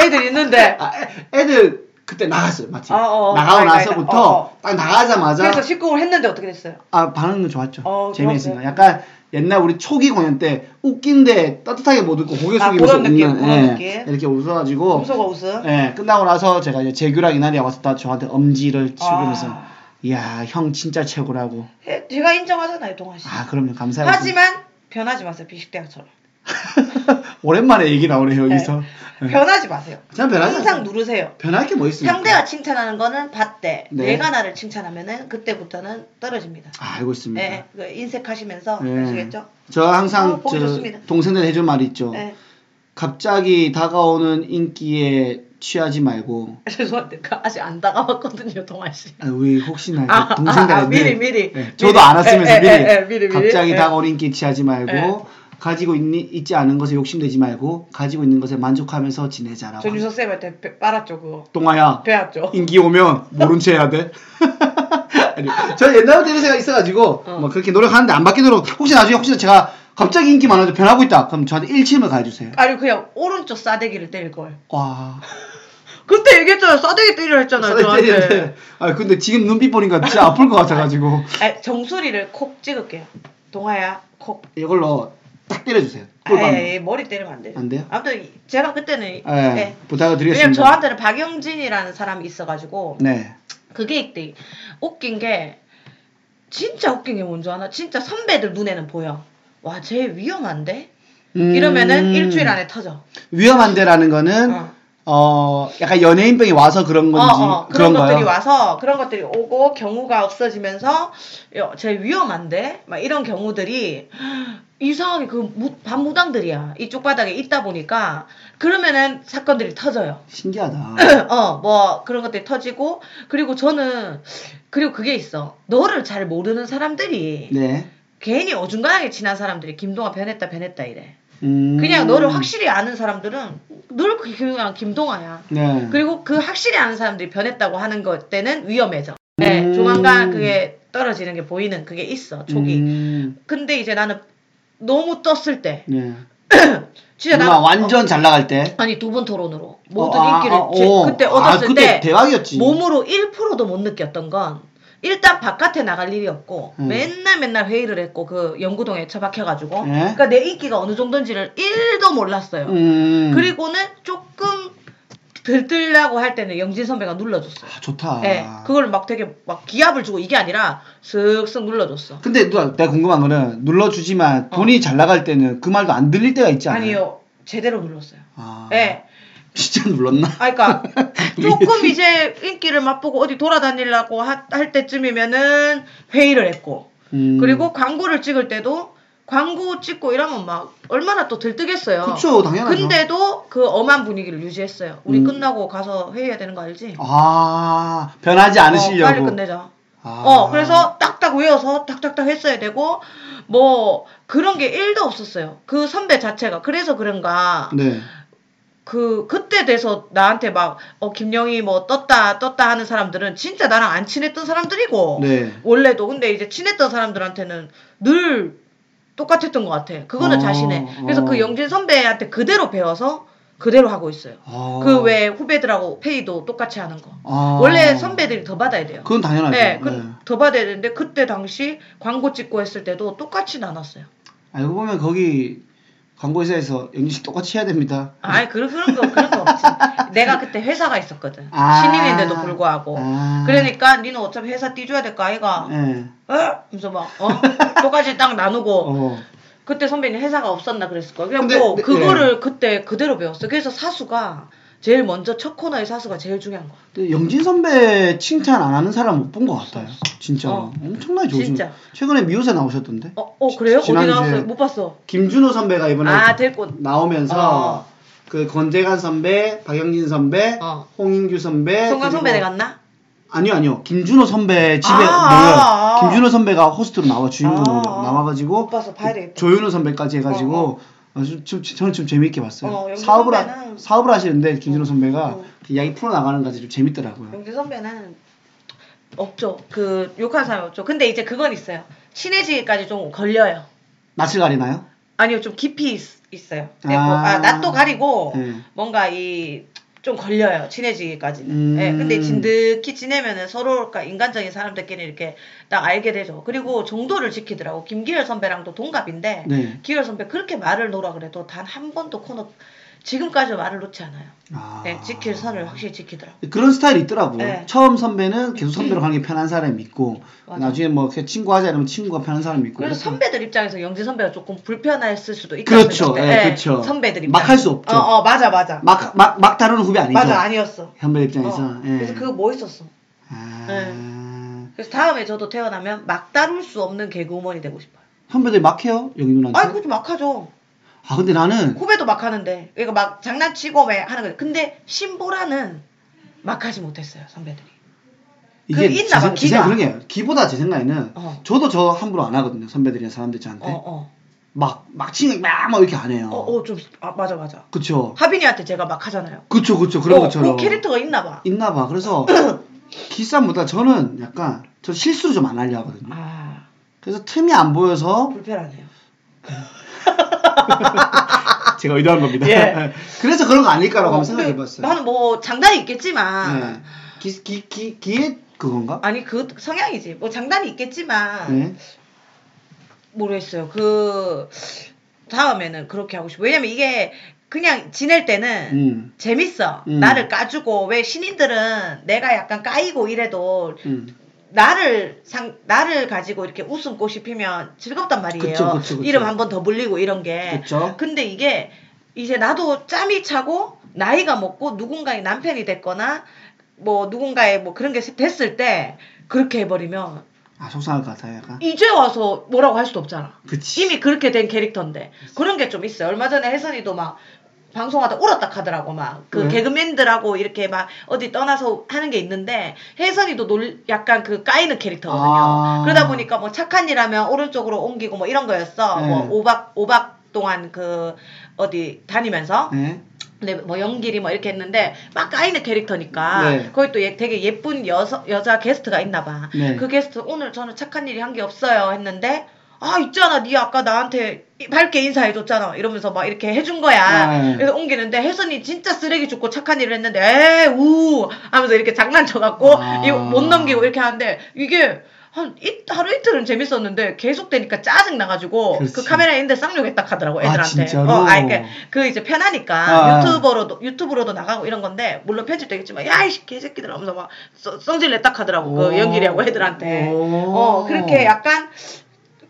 애들 있는데. 아, 애- 애들 그때 나갔어요. 마침. 어, 어, 나가고 아이가, 나서부터 아이가. 어, 어. 딱 나가자마자. 그래서 19금 했는데 어떻게 됐어요? 아 반응은 좋았죠. 어. 좋았어요. 약간 옛날 우리 초기 공연 때 웃긴데 따뜻하게 못 웃고 고개 아, 숙이면서 느낌, 웃는 예. 이렇게 웃어가지고 웃어가 웃음. 예, 끝나고 나서 제가 이제 재규랑 이날이 와서 다 저한테 엄지를 치면서 아. 이야 형 진짜 최고라고. 예, 제가 인정하잖아요, 동아 씨. 아 그럼요 감사해요. 하지만 변하지 마세요, 비식대학처럼. [LAUGHS] 오랜만에 얘기 나오네 여기서. 예. 변하지 마세요. 저는 변하지 항상 않아요. 누르세요. 변할 게 뭐 있습니까? 상대가 칭찬하는 거는 봤대. 네. 내가 나를 칭찬하면은 그때부터는 떨어집니다. 아, 알고 있습니다. 예, 그 인색하시면서 네. 아시겠죠? 저 항상 어, 저. 동생들 해준 말이 있죠. 예. 갑자기 다가오는 인기에 취하지 말고 [LAUGHS] 죄송한데 그 아직 안 다가왔거든요, 동아 씨. 아, 우리 혹시나 아, 그 동생들 아, 아, 미리, 미리. 네, 미리. 저도 안 왔으면서 미리, 에, 에, 미리, 미리. 갑자기 에. 다가오는 인기 취하지 말고 에. 가지고 있니, 있지 않은 것에 욕심내지 말고 가지고 있는 것에 만족하면서 지내자라고 전유석 쌤한테 배- 빨았죠, 그거. 동아야 배웠죠. 인기 오면 모른 체 해야 돼 [LAUGHS] 아니, 저 옛날부터 이런 생각 있어가지고 어. 뭐 그렇게 노력하는데 안 바뀌도록 혹시 나중에 혹시 제가 갑자기 인기 많아져 변하고 있다 그럼 저한테 일침을 가해주세요 아니 그냥 오른쪽 싸대기를 때릴 걸. 와 [LAUGHS] 그때 얘기했잖아요. 싸대기 때리려 했잖아요. 싸대기 저한테. 때리는데 아 근데 지금 눈빛 보니까 진짜 아플 것 같아가지고 아니, 정수리를 콕 찍을게요. 동아야, 콕. 이걸로 딱 때려주세요 아이, 머리 때리면 안 돼요. 안 돼요? 아무튼 제가 그때는 예, 네. 부탁을 왜냐면 드리겠습니다 진짜 웃긴 게 뭔지 아나? 진짜 선배들 눈에는 보여. 와, 쟤 위험한데? 음. 이러면은 일주일 안에 터져. 위험한데라는 거는 어. 어 약간 연예인병이 와서 그런 건지 어, 어, 그런? 것들이 와서 그런 것들이 오고 경우가 없어지면서 여, 제 위험한데 막 이런 경우들이 이상하게 그 무, 반무당들이야 이쪽 바닥에 있다 보니까 그러면은 사건들이 터져요. 신기하다. [CLEARS THROAT] 어 뭐 그런 것들이 터지고 그리고 저는 그리고 그게 있어 너를 잘 모르는 사람들이 네. 괜히 어중간하게 친한 사람들이 김동아 변했다 변했다 이래. 음. 그냥 너를 확실히 아는 사람들은 늘 그- 그냥 김동아야. 네. 그리고 그 확실히 아는 사람들이 변했다고 하는 것 때는 위험해져. 네, 음. 조만간 그게 떨어지는 게 보이는 그게 있어, 촉이. 음. 근데 이제 나는 너무 떴을 때, 네. [CLEARS THROAT] 진짜 나 완전 잘 나갈 때. 아니 두분 토론으로 모든 어, 아, 인기를 아, 제- 어. 그때 아, 얻었을 그때 때 대박이었지. 몸으로 1%도 못 느꼈던 건 일단 바깥에 나갈 일이 없고 음. 맨날 맨날 회의를 했고 그 영구동에 처박혀가지고 네. 그러니까 내 인기가 어느 정도인지를 1도 몰랐어요. 음. 그리고는 조금 들뜨려고 할 때는 영진 선배가 눌러줬어요. 아, 좋다. 네, 그걸 막 되게 막 기압을 주고 이게 아니라 슥슥 눌러줬어. 근데 누나 내가 궁금한 거는 눌러주지만 어. 돈이 잘 나갈 때는 그 말도 안 들릴 때가 있지 않아요? 아니요, 제대로 눌렀어요. 아, 네. 진짜 눌렀나? 아, 그러니까 [LAUGHS] 조금 이제 인기를 맛보고 어디 돌아다니려고 하- 할 때쯤이면은 회의를 했고, 음. 그리고 광고를 찍을 때도 광고 찍고 이러면 막 얼마나 또 들뜨겠어요. 그쵸 당연하죠. 근데도 그 엄한 분위기를 유지했어요. 우리 음. 끝나고 가서 회의해야 되는 거 알지? 아 변하지 어, 않으시려고. 빨리 끝내자. 아. 어, 그래서 딱딱 외워서 딱딱딱 했어야 되고, 뭐, 그런 게 1도 없었어요. 그 선배 자체가. 그래서 그런가, 네. 그, 그때 돼서 나한테 막, 어, 김영희 뭐 떴다, 떴다 하는 사람들은 진짜 나랑 안 친했던 사람들이고, 네. 원래도. 근데 이제 친했던 사람들한테는 늘 똑같았던 것 같아. 그거는 어, 자신해. 그래서 어. 그 영진 선배한테 그대로 배워서 그대로 하고 있어요. 아. 그외 후배들하고 페이도 똑같이 하는 거. 아. 원래 선배들이 더 받아야 돼요. 그건 당연하죠. 네, 그, 네. 더 받아야 되는데 그때 당시 광고 찍고 했을 때도 똑같이 나눴어요. 알고 보면 거기 광고회사에서 영진씨 똑같이 해야 됩니다. 아이 그런 그런 거 그런 거 없지. 내가 그때 회사가 있었거든. 아. 신인인데도 불구하고. 아. 그러니까 니는 어차피 회사 띄줘야 될 거 아이가. 네. 어? 하면서 막 어? 똑같이 딱 나누고 어. 그때 선배님 회사가 없었나 그랬을 거야. 근데, 그래갖고 네, 그거를 그때 그대로 배웠어. 그래서 사수가 제일 먼저 첫 코너의 사수가 제일 중요한 거야. 근데 영진 선배 칭찬 안 하는 사람 못 본 것 같아요. 진짜 어. 엄청나게 좋으신. 진짜. 최근에 미우새 나오셨던데. 어, 어 그래요? 어디 지난주에 나왔어요? 못 봤어. 김준호 선배가 이번에 아 데리고 나오면서 어. 그 권재관 선배, 박영진 선배, 어. 홍인규 선배, 송강 그리고- 선배 갔나? 아니요 아니요 김준호 선배 집에 아, 모여 아, 아. 김준호 선배가 호스트로 나와 주인공으로 아, 아. 나와가지고 되겠다. 조윤호 선배까지 해가지고 어, 아 주 좀, 저는 좀 재밌게 봤어요. 어, 사업을 하, 선배는- 사업을 하시는데 김준호 어, 선배가 어. 그 이야기 풀어 나가는 것이 좀 재밌더라고요. 영진 선배는 없죠. 그 욕하는 사람이 없죠. 근데 이제 그건 있어요. 친해지기까지 좀 걸려요. 낯을 가리나요? 아니요, 좀 깊이 있, 어요 네, 아. 뭐, 아, 낯도 가리고 네. 뭔가 이 좀 걸려요. 친해지기까지는. 음. 네, 근데 진득히 지내면은 서로 그러니까 인간적인 사람들끼리 이렇게 딱 알게 되죠. 그리고 정도를 지키더라고. 김기열 선배랑도 동갑인데 네. 기열 선배 그렇게 말을 놓으라 그래도 단 한 번도 코너 지금까지 말을 놓지 않아요. 아. 네, 지킬 선을 확실히 지키더라고. 그런 스타일이 있더라고요. 네. 처음 선배는 계속 선배로 가는 게 편한 사람이 있고 맞아. 나중에 뭐 친구 하자 이러면 친구가 편한 사람이 있고 그래서. 선배들 입장에서 영진 선배가 조금 불편했을 수도 있다. 그렇죠. 예, 그렇죠. 선배들 막할 수 없죠. 어, 어, 맞아, 맞아. 막, 막, 막 다루는 후배 아니죠? 맞아, 아니었어. 선배 입장에서. 어, 예. 그래서 그거 멋있었어. 아... 그래서 다음에 저도 태어나면 막 다룰 수 없는 개그우먼이 되고 싶어요. 선배들 막 해요? 영희 누나한테? 아이, 그것도 막 하죠. 아 근데 나는 후배도 막 하는데. 그러니까 막 장난치고 왜 하는 거예요. 근데 신보라는 막 하지 못했어요, 선배들이. 그 있나 봐, 기가. 그런 게 기보다 제 생각에는 어. 저도 저 함부로 안 하거든요 선배들이나 사람들 어, 저한테 어. 막막 치는 막막 이렇게 안 해요. 어, 어, 좀, 아, 맞아, 맞아. 그쵸 하빈이한테 제가 막 하잖아요. 그쵸 그쵸 그런 어, 것처럼 그 캐릭터가 있나 봐. 있나 봐. 그래서 [COUGHS] 기싸움보다 저는 약간 저 실수를 좀 안 하려 하거든요. 아, 그래서 틈이 안 보여서 불편하네요. [LAUGHS] [LAUGHS] 제가 의도한 겁니다. 예. [LAUGHS] 그래서 그런 거 아닐까라고 어, 한번 생각해 근데 봤어요. 나는 뭐 장단이 있겠지만 네. 기, 기, 기, 기의 그건가? 아니 그 성향이지. 뭐 장단이 있겠지만 네. 모르겠어요. 그 다음에는 그렇게 하고 싶어. 왜냐면 이게 그냥 지낼 때는 음. 재밌어. 음. 나를 까주고 왜 신인들은 내가 약간 까이고 이래도 음. 나를 상 나를 가지고 이렇게 웃음꽃이 피면 즐겁단 말이에요. 그쵸, 그쵸, 그쵸. 이름 한 번 더 불리고 이런 게. 그쵸. 근데 이게 이제 나도 짬이 차고 나이가 먹고 누군가의 남편이 됐거나 뭐 누군가의 뭐 그런 게 됐을 때 그렇게 해버리면 아 속상할 것 같아요 약간. 이제 와서 뭐라고 할 수도 없잖아. 그치. 이미 그렇게 된 캐릭터인데 그런 게 좀 있어요. 얼마 전에 혜선이도 막 방송하다 울었다 하더라고 막그 왜? 개그맨들하고 이렇게 막 어디 떠나서 하는 게 있는데 혜선이도 놀 약간 그 까이는 캐릭터거든요. 아. 그러다 보니까 뭐 착한 일 하면 오른쪽으로 옮기고 뭐 이런 거였어. 네. 뭐 5박 5박 동안 그 어디 다니면서 네. 근데 뭐 연길이 뭐 이렇게 했는데 막 까이는 캐릭터니까 네. 거기 또 예- 되게 예쁜 여서, 여자 게스트가 있나 봐. 네. 그 게스트 오늘 저는 착한 일이 한 게 없어요 했는데 아 있잖아 네 아까 나한테 이- 밝게 인사해줬잖아 이러면서 막 이렇게 해준 거야 네. 그래서 옮기는데 혜선이 진짜 쓰레기 줍고 착한 일을 했는데 에우 하면서 이렇게 장난쳐갖고 아. 이거 못 넘기고 이렇게 하는데 이게 한 이, 하루 이틀은 재밌었는데 계속 되니까 짜증 나가지고 그렇지. 그 카메라에 있는데 쌍욕했다 하더라고 아, 애들한테 진짜로? 어, 아, 그러니까 그 이제 편하니까 아. 유튜버로도 유튜브로도 나가고 이런 건데 물론 편집되겠지만 야 이 개새끼들 하면서 막 써- 성질 냈딱 하더라고 오. 그 연기리하고 애들한테 오. 어 그렇게 약간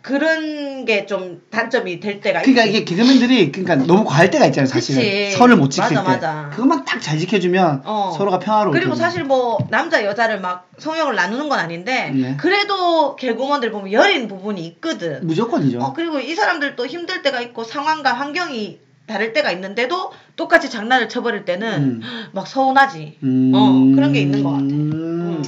그런 게 좀 단점이 될 때가 그러니까 있지. 이게 개그맨들이 그러니까 너무 과할 때가 있잖아요 사실은 그치. 선을 못 지킬 맞아, 때 맞아. 그것만 딱 잘 지켜주면 어. 서로가 평화로울 그리고. 사실 뭐 남자 여자를 막 성형을 나누는 건 아닌데 네. 그래도 개그우먼들 보면 여린 부분이 있거든. 무조건이죠 어 그리고 이 사람들도 힘들 때가 있고 상황과 환경이 다를 때가 있는데도 똑같이 장난을 쳐버릴 때는 음. 막 서운하지. 음... 어, 그런 게 있는 것 같아. 음.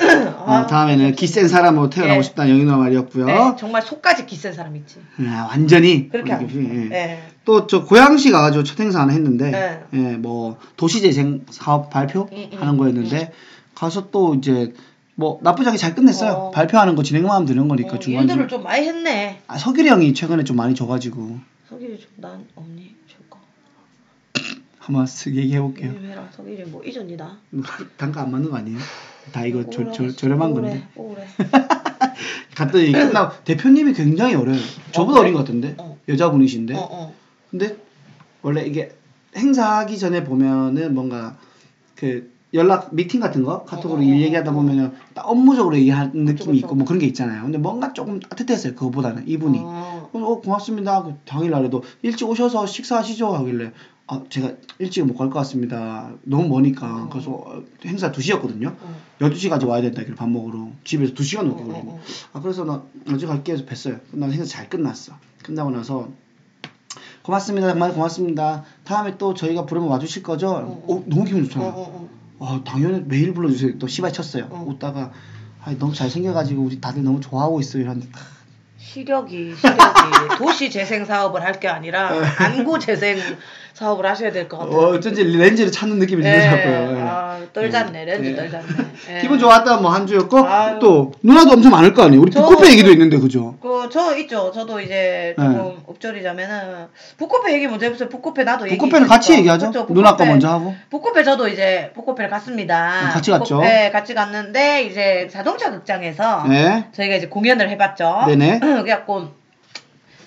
음. 아, 다음에는 기센 사람으로 태어나고 네. 싶다는 누나 말이었고요 네, 정말 속까지 기센 사람 있지. 아, 완전히 그렇게 하고 싶어. 예. 네. 또저 고양시 가가지고 첫 행사 하나 했는데 네. 예, 뭐 도시재생 사업 발표 음, 음, 하는 거였는데 가서 또 이제 뭐 나쁘지 않게 잘 끝냈어요 어. 발표하는 거 진행만 하면 되는 거니까 어, 중간 일들을 좀 많이 했네. 아, 서길이 형이 최근에 좀 많이 줘가지고 서길이 좀 난 없니? 한번 쓱 얘기해 볼게요 해라. 서길이 뭐 이전이다. 단가 안 맞는 거 아니에요? 다 이거 저. 저, 저렴한 건데 우울해. 갔더니 [LAUGHS] 끝나고 대표님이 굉장히 어려요 저보다 어, 어린 것 같은데 어. 여자분이신데 어, 어. 근데 원래 이게 행사하기 전에 보면은 뭔가 그 연락 미팅 같은 거 카톡으로 어, 어, 일 어, 얘기하다 어. 보면은 딱 업무적으로 얘기하는 느낌이 그쵸. 있고 뭐 그런 게 있잖아요. 근데 뭔가 조금 따뜻했어요. 그거보다는 이분이. 어. 어, 어, 고맙습니다. 그 당일날에도 일찍 오셔서 식사하시죠 하길래 아 제가 일찍 못 갈 것 같습니다. 너무 머니까 어. 그래서 어, 행사 2시였거든요. 어. 12시까지 와야 된다 길래 밥 먹으러 집에서 2시간 넘게 어, 걸리고 어, 어. 아 그래서 나 어제 갈게 해서 뵀어요. 끝나서 행사 잘 끝났어. 끝나고 나서 고맙습니다. 정말 고맙습니다. 다음에 또 저희가 부르면 와주실 거죠? 어. 어, 너무 기분 어, 좋잖아요. 어, 어. 와 당연히 매일 불러주세요. 또 시발 쳤어요. 어. 웃다가 아, 너무 잘생겨가지고 우리 다들 너무 좋아하고 있어요. 이런데 시력이 시력이 도시 재생 사업을 할 게 아니라 네. 안구 재생 사업을 하셔야 될 것 같아요. 어, 어쩐지 렌즈를 찾는 느낌이 예, 들더라고요. 예. 아, 떨잖네, 렌즈 예. 떨잖네. [LAUGHS] 예. 기분 좋았던 뭐한 주였고 아유. 또 누나도 엄청 많을 거 아니에요. 우리 저- 북코페 얘기도 있는데 그죠? 그, 저 있죠. 저도 이제 네. 조금 읊조리자면은, 북코페 얘기 먼저 해보세요. 북코페 나도 얘기. 북코페는 같이 있으니까. 얘기하죠. 그렇죠, 누나 거 북코페. 먼저 하고. 북코페 저도 이제 북코페를 갔습니다. 음, 같이 갔죠. 네, 같이 갔는데, 이제 자동차 극장에서 네. 저희가 이제 공연을 해봤죠. 네네. [CLEARS THROAT] 그래갖고,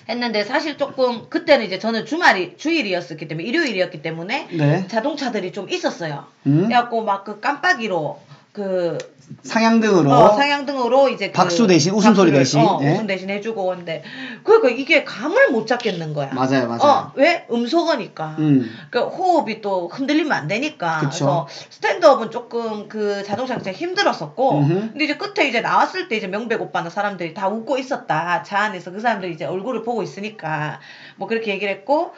했는데 사실 조금 그때는 이제 저는 주말이 주일이었기 때문에 일요일이었기 때문에 네. 자동차들이 좀 있었어요. 음. 그래갖고 막 그 깜빡이로 그 상향등으로 어, 상향등으로 이제 그 박수 대신 웃음소리 박수를, 대신, 어, 예. 웃음 대신 해주고 근데 그러니까 이게 감을 못 잡겠는 거야. 맞아요, 맞아요. 어, 왜 음소거니까. 음. 그 호흡이 또 흔들리면 안 되니까. 그쵸. 그래서 스탠드업은 조금 그 자동차 굉장히 힘들었었고. 음흠. 근데 이제 끝에 이제 나왔을 때 이제 명백 오빠나 사람들이 다 웃고 있었다. 차 안에서 그 사람들이 이제 얼굴을 보고 있으니까 뭐 그렇게 얘기를 했고.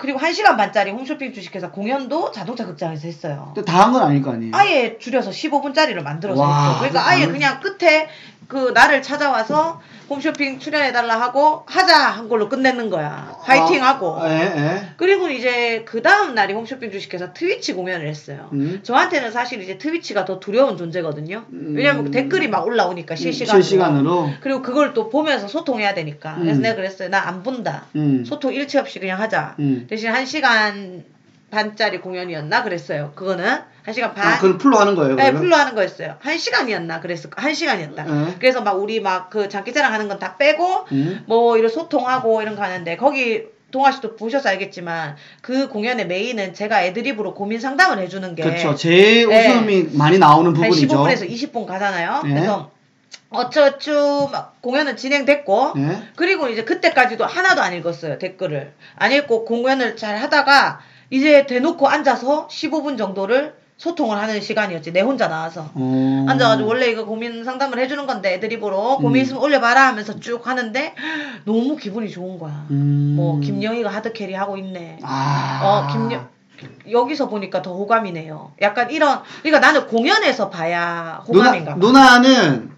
그리고 1시간 반짜리 홈쇼핑 주식회사 공연도 자동차 극장에서 했어요. 또다한 건 아닐 거 아니에요. 아예 줄여서 15분짜리를 만들어서 와, 했죠. 그러니까 아예 안- 그냥 끝에 그 나를 찾아와서 홈쇼핑 출연해달라 하고 하자 한 걸로 끝내는 거야. 화이팅 하고. 아, 예, 예. 그리고 이제 그 다음 날이 홈쇼핑 주식회사 트위치 공연을 했어요. 음. 저한테는 사실 이제 트위치가 더 두려운 존재거든요. 음. 왜냐면 댓글이 막 올라오니까 실시간으로. 실시간으로. 그리고 그걸 또 보면서 소통해야 되니까. 그래서 음. 내가 그랬어요. 나 안 본다. 음. 소통 일체 없이 그냥 하자. 음. 대신 한 시간 반짜리 공연이었나 그랬어요. 그거는 한 시간 반. 아, 그걸 풀로 하는 거예요. 네, 그러면? 풀로 하는 거였어요. 한 시간이었나 그랬을 거. 한 시간이었다. 네. 그래서 막 우리 막 그 장기자랑 하는 건 다 빼고 음. 뭐 이런 소통하고 이런 거 하는데 거기 동아 씨도 보셔서 알겠지만 그 공연의 메인은 제가 애드립으로 고민 상담을 해주는 게 그렇죠. 제일 네. 웃음이 많이 나오는 한 부분이죠. 15분에서 20분 가잖아요. 네. 그래서 어찌저찌 막 공연은 진행됐고 네. 그리고 이제 그때까지도 하나도 안 읽었어요 댓글을 안 읽고 공연을 잘 하다가 이제 대놓고 앉아서 15분 정도를 소통을 하는 시간이었지. 내 혼자 나와서. 어... 앉아가지고 원래 이거 고민 상담을 해주는 건데 애드립으로 고민 음. 있으면 올려봐라 하면서 쭉 하는데 너무 기분이 좋은 거야. 음... 뭐 김영희가 하드캐리 하고 있네. 아. 어 김영 여기서 보니까 더 호감이네요. 약간 이런 그러니까 나는 공연에서 봐야 누나, 호감인가 봐. 누나는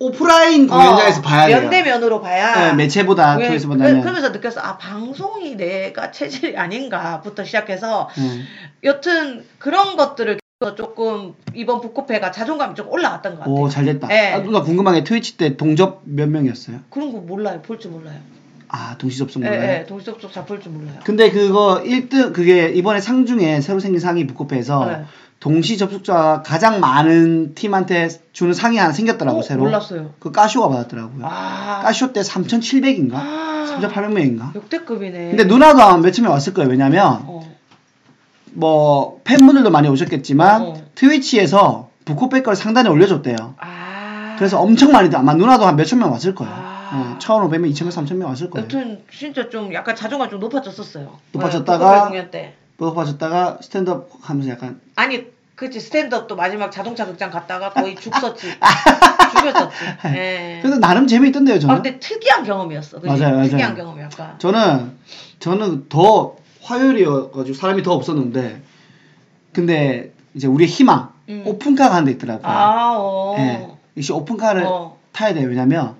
오프라인 공연장에서 어, 봐야 돼요. 면대면으로 봐야 네, 매체보다 공연- 통해서 보다는. 그, 그러면서 느꼈어 아 방송이 내가 체질이 아닌가부터 시작해서 네. 여튼 그런 것들을 조금 이번 북코페가 자존감이 좀 올라왔던 것 같아요. 오, 잘 됐다. 네. 아, 누나 궁금한 게 트위치 때 동접 몇 명이었어요? 그런 거 몰라요. 볼 줄 몰라요. 아, 동시 접속 예, 몰라요? 예, 동시접촉 잡을 줄 몰라요. 근데 그거 1등, 그게 이번에 상 중에 새로 생긴 상이 북코페에서 네. 동시 접속자가 가장 많은 팀한테 주는 상이 하나 생겼더라고, 어, 새로. 몰랐어요. 그 까쇼가 받았더라고요. 아, 까쇼 때 3,700인가? 아, 3,800명인가? 역대급이네. 근데 누나도 아마 몇천 명 왔을 거예요. 왜냐면, 어, 뭐, 팬분들도 많이 오셨겠지만, 어. 트위치에서 북코페 걸 상단에 올려줬대요. 아, 그래서 엄청 많이, 아마 누나도 한 몇천 명 왔을 거예요. 아. 네, 1,500명, 2,000명, 3,000명 왔을 거예요. 여튼 진짜 좀 약간 자존감 좀 높아졌었어요. 높아졌다가- 네, 공연 때. 뽑아졌다가 스탠드업 하면서 약간, 아니, 그치 스탠드업도 마지막 자동차 극장 갔다가 거의 죽었지. [LAUGHS] 죽였었지. 예. 그래도 나름 재미있던데요, 아, 저는. 근데 특이한 경험이었어. 그치? 맞아요, 맞아요. 특이한 경험 약간. 저는 저는 더 화요일이어가지고 사람이 더 없었는데 근데 이제 우리의 희망 음. 오픈카가 한대 있더라고요. 아, 어. 예. 역시 오픈카를 어. 타야 돼요. 왜냐면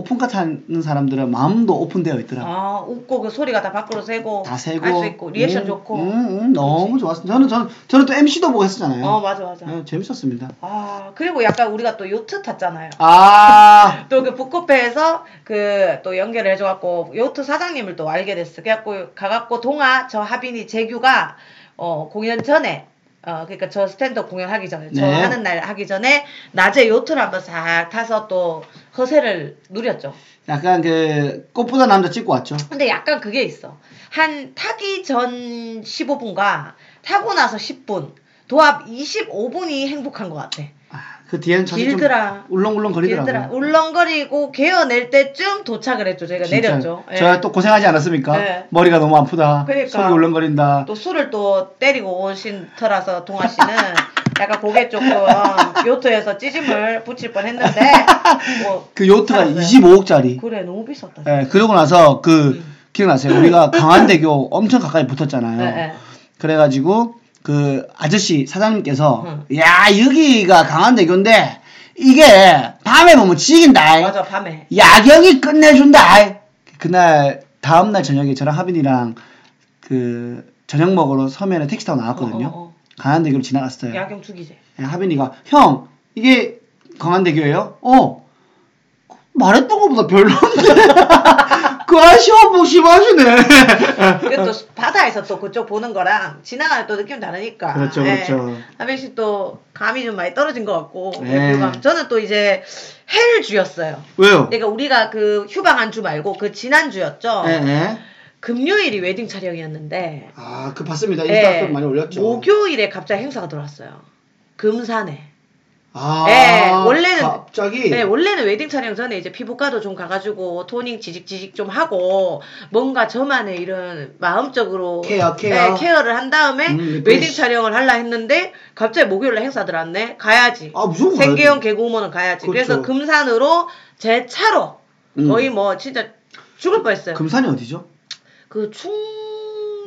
오픈카 타는 사람들은 마음도 오픈되어 있더라고요. 아, 웃고 그 소리가 다 밖으로 새고 다수 있고 리액션 음, 좋고. 음, 음, 너무 좋았어요. 저는 저는 저는 또 MC도 보고 했었잖아요. 어, 맞아 맞아. 예, 재밌었습니다. 아, 그리고 약간 우리가 또 요트 탔잖아요. 아 [LAUGHS] 또 그 북코페에서 그 또 연결을 해줘갖고 요트 사장님을 또 알게 됐어. 그래갖고 가갖고 동아 저 하빈이 재규가 어 공연 전에 어 그러니까 저 스탠드업 공연하기 전에 저 네. 하는 날 하기 전에 낮에 요트를 한번 싹 타서 또 허세를 누렸죠. 약간 그 꽃보다 남자 찍고 왔죠. 근데 약간 그게 있어. 한 타기 전 15분과 타고 나서 10분 도합 25분이 행복한 것 같아. 아, 그 뒤에는 사실 길더라. 좀 울렁울렁. 길더라. 울렁거리고 개어낼 때쯤 도착을 했죠. 저희가 진짜. 내렸죠. 예. 제가 또 고생하지 않았습니까? 네. 머리가 너무 아프다. 그러니까. 속이 울렁거린다. 또 술을 또 때리고 오신 터라서 동아 씨는 약간 고개 조금 요트에서 찌짐을 붙일 뻔 했는데 [LAUGHS] 뭐 그 요트가 살았어요. 25억짜리. 그래 너무 비쌌다. 예, 그러고 나서 그 음. 기억나세요? 우리가 강한대교 엄청 가까이 붙었잖아요. 네, 네. 그래가지고 그 아저씨 사장님께서 응. 야 여기가 강한대교인데 이게 밤에 보면 지긴다. 맞아 밤에. 야경이 끝내준다. 그날 다음 날 저녁에 저랑 하빈이랑 그 저녁 먹으러 서면에 택시 타고 나왔거든요. 어, 어, 어. 강한대교를 지나갔어요. 야경 죽이지. 예, 하빈이가 형 이게 강한대교예요? 어 말했던 것보다 별론데 [LAUGHS] 그 아쉬워 뭐 심하시네 그리고 또 바다에서 또 그쪽 보는 거랑 지나가는 또 느낌 다르니까. 그렇죠 예. 그렇죠 하빈 씨 또 감이 좀 많이 떨어진 것 같고. 네. 교감. 저는 또 이제 hell 주였어요. 왜요? 그러니까 우리가 그 휴방 한 주 말고 그 지난 주였죠. 예, 예. 금요일이 웨딩 촬영이었는데 아 그 봤습니다 예, 인스타 많이 올렸죠 목요일에 갑자기 행사가 들어왔어요. 금산에. 아 예, 원래는- 갑자기 네, 원래는 웨딩 촬영 전에 이제 피부과도 좀 가가지고 토닝 지직 지직 좀 하고 뭔가 저만의 이런 마음적으로 케어, 케어. 네, 케어를 한 다음에 음, 웨딩 refresh. 촬영을 할라 했는데 갑자기 목요일에 행사 들어왔네. 가야지. 아 무조건 생계형. 개그우먼은 가야지. 그 그렇죠. 래서 금산으로 제 차로 음. 거의 뭐 진짜 죽을 뻔했어요. 금산이 어디죠? 그 충...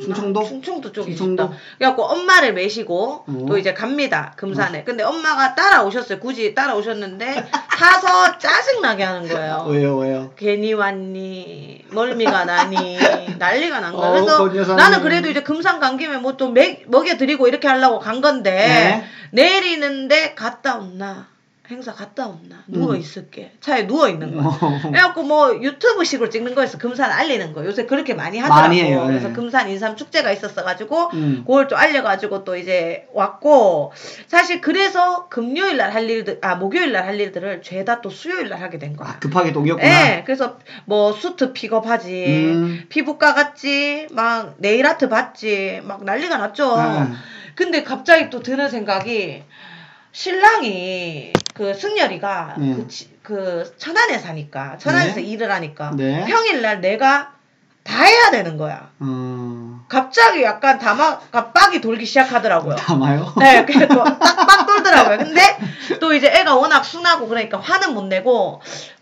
충청도? 충청도 쪽이 충청도? 있다. 그래갖고 엄마를 모시고 어. 또 이제 갑니다. 금산에. 근데 엄마가 따라오셨어요. 굳이 따라오셨는데 타서 짜증나게 하는 거예요. 왜요 왜요? 괜히 왔니 멀미가 나니 [LAUGHS] 난리가 난 거예요. 그래서 권 여사님. 나는 그래도 이제 금산 간 김에 뭐또 먹여드리고 이렇게 하려고 간 건데 네. 내리는데 갔다 온나 행사 갔다 온나 음. 누워 있을게 차에 누워 있는. 어. [LAUGHS] 그래갖고 뭐 유튜브식으로 찍는 거였어. 금산 알리는 거. 요새 그렇게 많이 하더라고. 많이 해요, 그래서 네. 금산 인삼 축제가 있었어가지고 음. 그걸 또 알려가지고 또 이제 왔고 사실 그래서 금요일 날 할 일들 아 목요일 날 할 일들을 죄다 또 수요일 날 하게 된 거야. 아, 급하게 또 옮겼구나. 예, 그래서 뭐 수트 픽업하지, 음. 피부과 갔지, 막 네일 아트 봤지, 막 난리가 났죠. 네. 근데 갑자기 또 드는 생각이 신랑이 그 승열이가 네. 그, 지- 그 천안에 사니까 천안에서 네. 일을 하니까 네. 평일날 내가 다 해야 되는 거야. 어. 갑자기 약간 다마가 빡이 돌기 시작하더라고요. 담아요? [LAUGHS] 네, 그래서 딱빡 돌더라고요. 근데 또 이제 애가 워낙 순하고 그러니까 화는 못 내고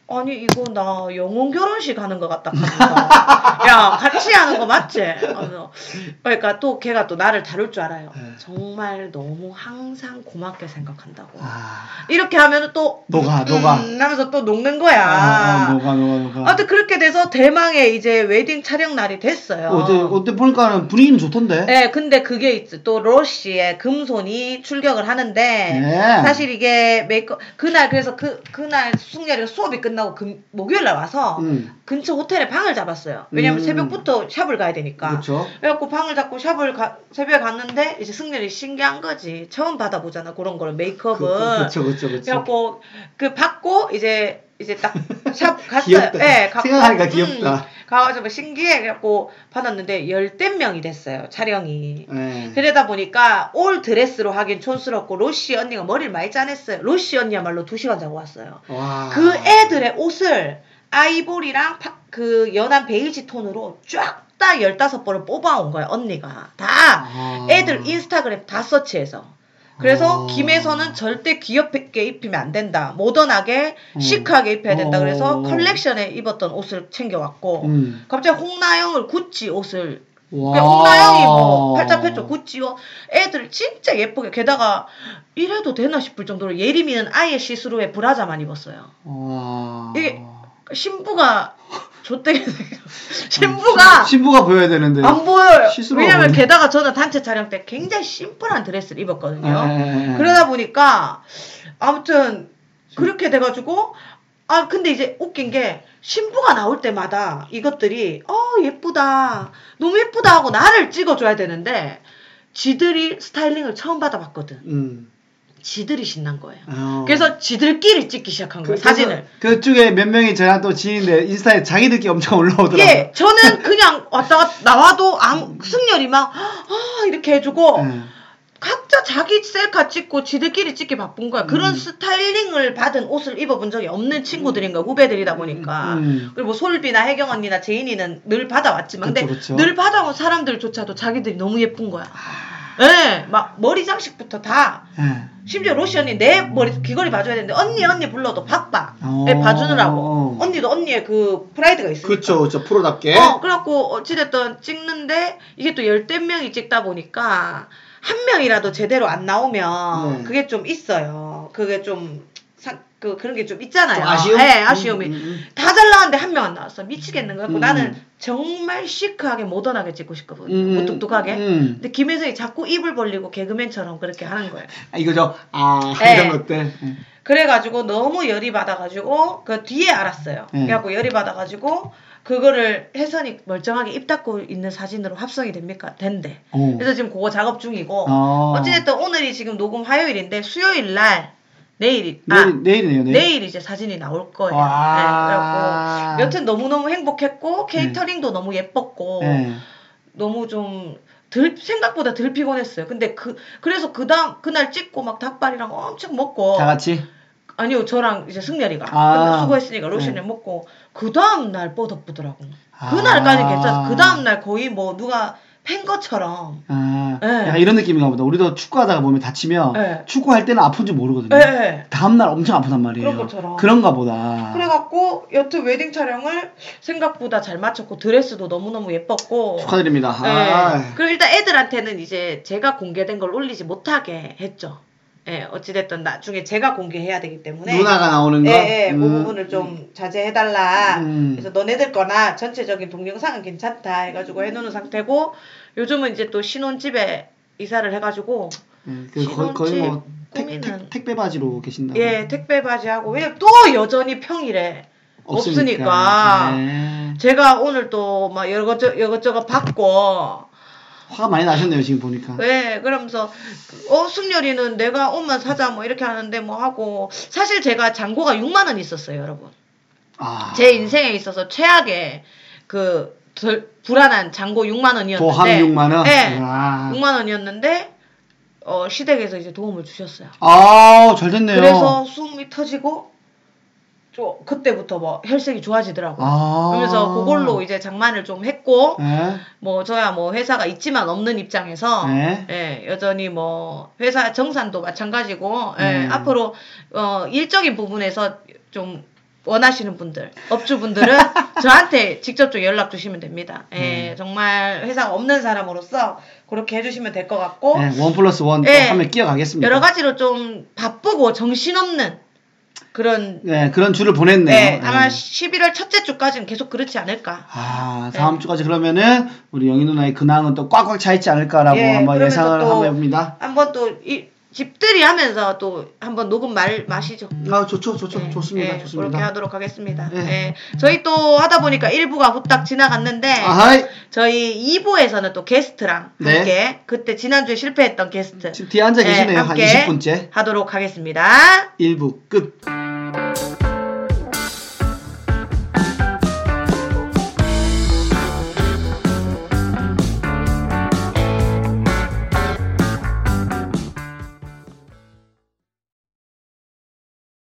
아니 이거 나 영혼 결혼식 하는 것 같다. [LAUGHS] 야 같이 하는 거 맞지? 그러니까 또 걔가 또 나를 다룰 줄 알아요. 네. 정말 너무 항상 고맙게 생각한다고. 아. 이렇게 하면은 또 녹아, 녹아. 음, 하면서 또 녹는 거야. 아, 아, 녹아, 녹아, 녹아. 아무튼 그렇게 돼서 대망의 이제 웨딩 촬영 날이 됐어요. 어때, 어때 보니까는 분위기는 좋던데? 네, 근데 그게 있어. 또 로시의 금손이 출격을 하는데 네. 사실 이게 메이크업 그날 그래서 그 그날 승렬이가 수업이 끝나 고 금, 목요일 날 와서 음. 근처 호텔에 방을 잡았어요. 왜냐면 음. 새벽부터 샵을 가야 되니까. 그렇죠. 그래갖고 방을 잡고 샵을 가, 새벽에 갔는데 이제 승렬이 신기한 거지. 처음 받아보잖아 그런 거를 메이크업은. 그렇죠, 그렇죠, 그렇죠. 그래갖고 그 받고 이제 이제 딱 [LAUGHS] 샵 갔어요. 예, 갖고, 생각하니까 음, 귀엽다. 가가지고 신기해 그래갖고 받았는데 열댓 명이 됐어요 촬영이. 네. 그러다 보니까 all 드레스로 하긴 촌스럽고 로시 언니가 머리를 많이 짜냈어요. 로시 언니야말로 두 시간 자고 왔어요. 와. 그 애들의 옷을 아이보리랑 파- 그 연한 베이지 톤으로 쫙다 15벌을 뽑아온 거야, 언니가. 다 아. 애들 인스타그램 다 서치해서. 그래서 어. 김에서는 절대 귀엽게 입히면 안 된다. 모던하게, 음. 시크하게 입혀야 된다. 그래서 어. 컬렉션에 입었던 옷을 챙겨왔고, 음. 갑자기 홍나영을 구찌 옷을 와. 그러니까 홍나영이 뭐 팔자패쪽 구찌요 애들 진짜 예쁘게 게다가 이래도 되나 싶을 정도로 예림이는 아예 시스루의 브라자만 입었어요. 와. 이게 신부가 좆되게 생겨. 신부가 신부가 보여야 되는데. 안 보여요. 왜냐면 보이네. 게다가 저는 단체 촬영 때 굉장히 심플한 드레스를 입었거든요. 예, 예, 예. 그러다 보니까 아무튼 그렇게 돼가지고 아 근데 이제 웃긴 게 신부가 나올 때마다 이것들이 어 예쁘다 너무 예쁘다 하고 나를 찍어줘야 되는데 지들이 스타일링을 처음 받아봤거든 음. 지들이 신난 거예요 어. 그래서 지들끼리 찍기 시작한 거예요 그- 사진을 그쪽에 몇 명이 저랑 또 지인인데 인스타에 자기들끼리 엄청 올라오더라고요. 예 저는 그냥 왔다 갔다 나와도 아무 승열이 막 아, 이렇게 해주고 예. 각자 자기 셀카 찍고 지들끼리 찍기 바쁜 거야. 그런 음. 스타일링을 받은 옷을 입어본 적이 없는 친구들인 거야. 후배들이다 보니까. 음. 그리고 뭐 솔비나 혜경 언니나 제인이는 늘 받아왔지만, 그쵸, 근데 그쵸. 늘 받아온 사람들조차도 자기들이 너무 예쁜 거야. 예, 막 머리 장식부터 다. 예. 심지어 언니 내 머리 귀걸이 봐줘야 되는데 언니 언니 불러도 바빠. 어. 예, 봐주느라고. 언니도 언니의 그 프라이드가 있으니까. 그렇죠, 그렇죠. 프로답게. 어, 그래갖고 어찌됐든 찍는데 이게 또 열댓 명이 찍다 보니까 한 명이라도 제대로 안 나오면 네. 그게 좀 있어요. 그게 좀, 사, 그, 그런 게 좀 있잖아요. 좀 아쉬움? 네, 아쉬움이. 음, 음, 다 잘 나왔는데 한 명 안 나왔어. 미치겠는 거야. 음. 나는 정말 시크하게 모던하게 찍고 싶거든요. 음. 무뚝뚝하게. 음. 근데 김혜성이 자꾸 입을 벌리고 개그맨처럼 그렇게 하는 거예요. 아, 이거죠. 아, 네. 이런 것들. 예. 그래가지고 너무 열이 받아가지고 그 뒤에 알았어요. 네. 그래갖고 열이 받아가지고 그거를 혜선이 멀쩡하게 입 닫고 있는 사진으로 합성이 됩니까? 된대. 오. 그래서 지금 그거 작업 중이고 어. 어찌됐든 오늘이 지금 녹음 화요일인데 수요일 날 내일이 아 내일, 내일 이네요, 내일. 내일 이제 사진이 나올 거예요. 와. 네, 그래갖고 여튼 너무 너무 행복했고 케이터링도 너무 예뻤고 예. 너무 좀 덜, 생각보다 덜 피곤했어요. 근데 그, 그래서 그 다음, 그날 찍고 막 닭발이랑 엄청 먹고. 다 같이. 아니요, 저랑 이제 승렬이가. 아. 수고했으니까 로션을 네. 먹고. 그 다음날 뻐덕쁘더라고. 아. 그날까지 괜찮았어. 그 다음 날 거의 뭐 누가 팬 것처럼. 아, 예. 약간 이런 느낌인가 보다. 우리도 축구하다가 보면 다치면 예. 축구할 때는 아픈지 모르거든요. 예, 예. 다음날 엄청 아프단 말이에요. 그런 것처럼. 그런가 보다. 그래갖고 여튼 웨딩 촬영을 생각보다 잘 마쳤고 드레스도 너무너무 예뻤고. 축하드립니다. 예. 아, 그리고 일단 애들한테는 이제 제가 공개된 걸 올리지 못하게 했죠. 예, 어찌됐든 나중에 제가 공개해야 되기 때문에. 누나가 나오는 거. 예, 예, 그 음. 부분을 좀 자제해달라. 음. 그래서 너네들 거나 전체적인 동영상은 괜찮다 해가지고 해놓는 상태고 요즘은 이제 또 신혼집에 이사를 해가지고 예, 그 거의, 거의 뭐 택, 택, 택배 바지로 계신다고. 예, 택배 바지 하고 왜냐면 또 여전히 평일에 없으니까. 없으니까. 네. 제가 오늘 또막 이것저것 이것저것 받고 화가 많이 나셨네요 지금 보니까. 왜 그러면서 어 승열이는 내가 옷만 사자 뭐 이렇게 하는데 뭐 하고 사실 제가 잔고가 6만 원 있었어요 여러분 아. 제 인생에 있어서 최악의 그 덜, 불안한 잔고 6만 원이었는데 도함 6만 원. 네, 아. 6만 원이었는데 어 시댁에서 이제 도움을 주셨어요 아, 잘 됐네요. 그래서 숨이 터지고 저 그때부터 뭐 혈색이 좋아지더라고요 아. 그러면서 그걸로 이제 장만을 좀 했고 네. 뭐 저야 뭐 회사가 있지만 없는 입장에서 네. 예, 여전히 뭐 회사 정산도 마찬가지고 예, 음. 앞으로 어 일적인 부분에서 좀 원하시는 분들 업주분들은 [LAUGHS] 저한테 직접 좀 연락 주시면 됩니다. 예, 음. 정말 회사가 없는 사람으로서 그렇게 해주시면 될 것 같고 네, 원 플러스 원 네. 하면 끼어가겠습니다. 여러 가지로 좀 바쁘고 정신없는 그런 네, 그런 주를 보냈네요. 예, 아마 네. 11월 첫째 주까지는 계속 그렇지 않을까. 아, 네. 다음 주까지 그러면은 우리 영희 누나의 근황은 또 꽉꽉 차 있지 않을까라고 예, 한번 예상을 또 한번 해봅니다. 한번 또 이 집들이 하면서 또 한번 녹음 말 마시죠. 아, 좋죠, 좋죠, 예, 좋습니다, 예, 좋습니다. 그렇게 하도록 하겠습니다. 예. 예. 저희 또 하다 보니까 1부가 후딱 지나갔는데 아하이, 저희 2부에서는 또 게스트랑 네. 함께 그때 지난주에 실패했던 게스트 지금 뒤에 앉아 예, 계시네요. 한 함께 20분째. 하도록 하겠습니다. 1부 끝.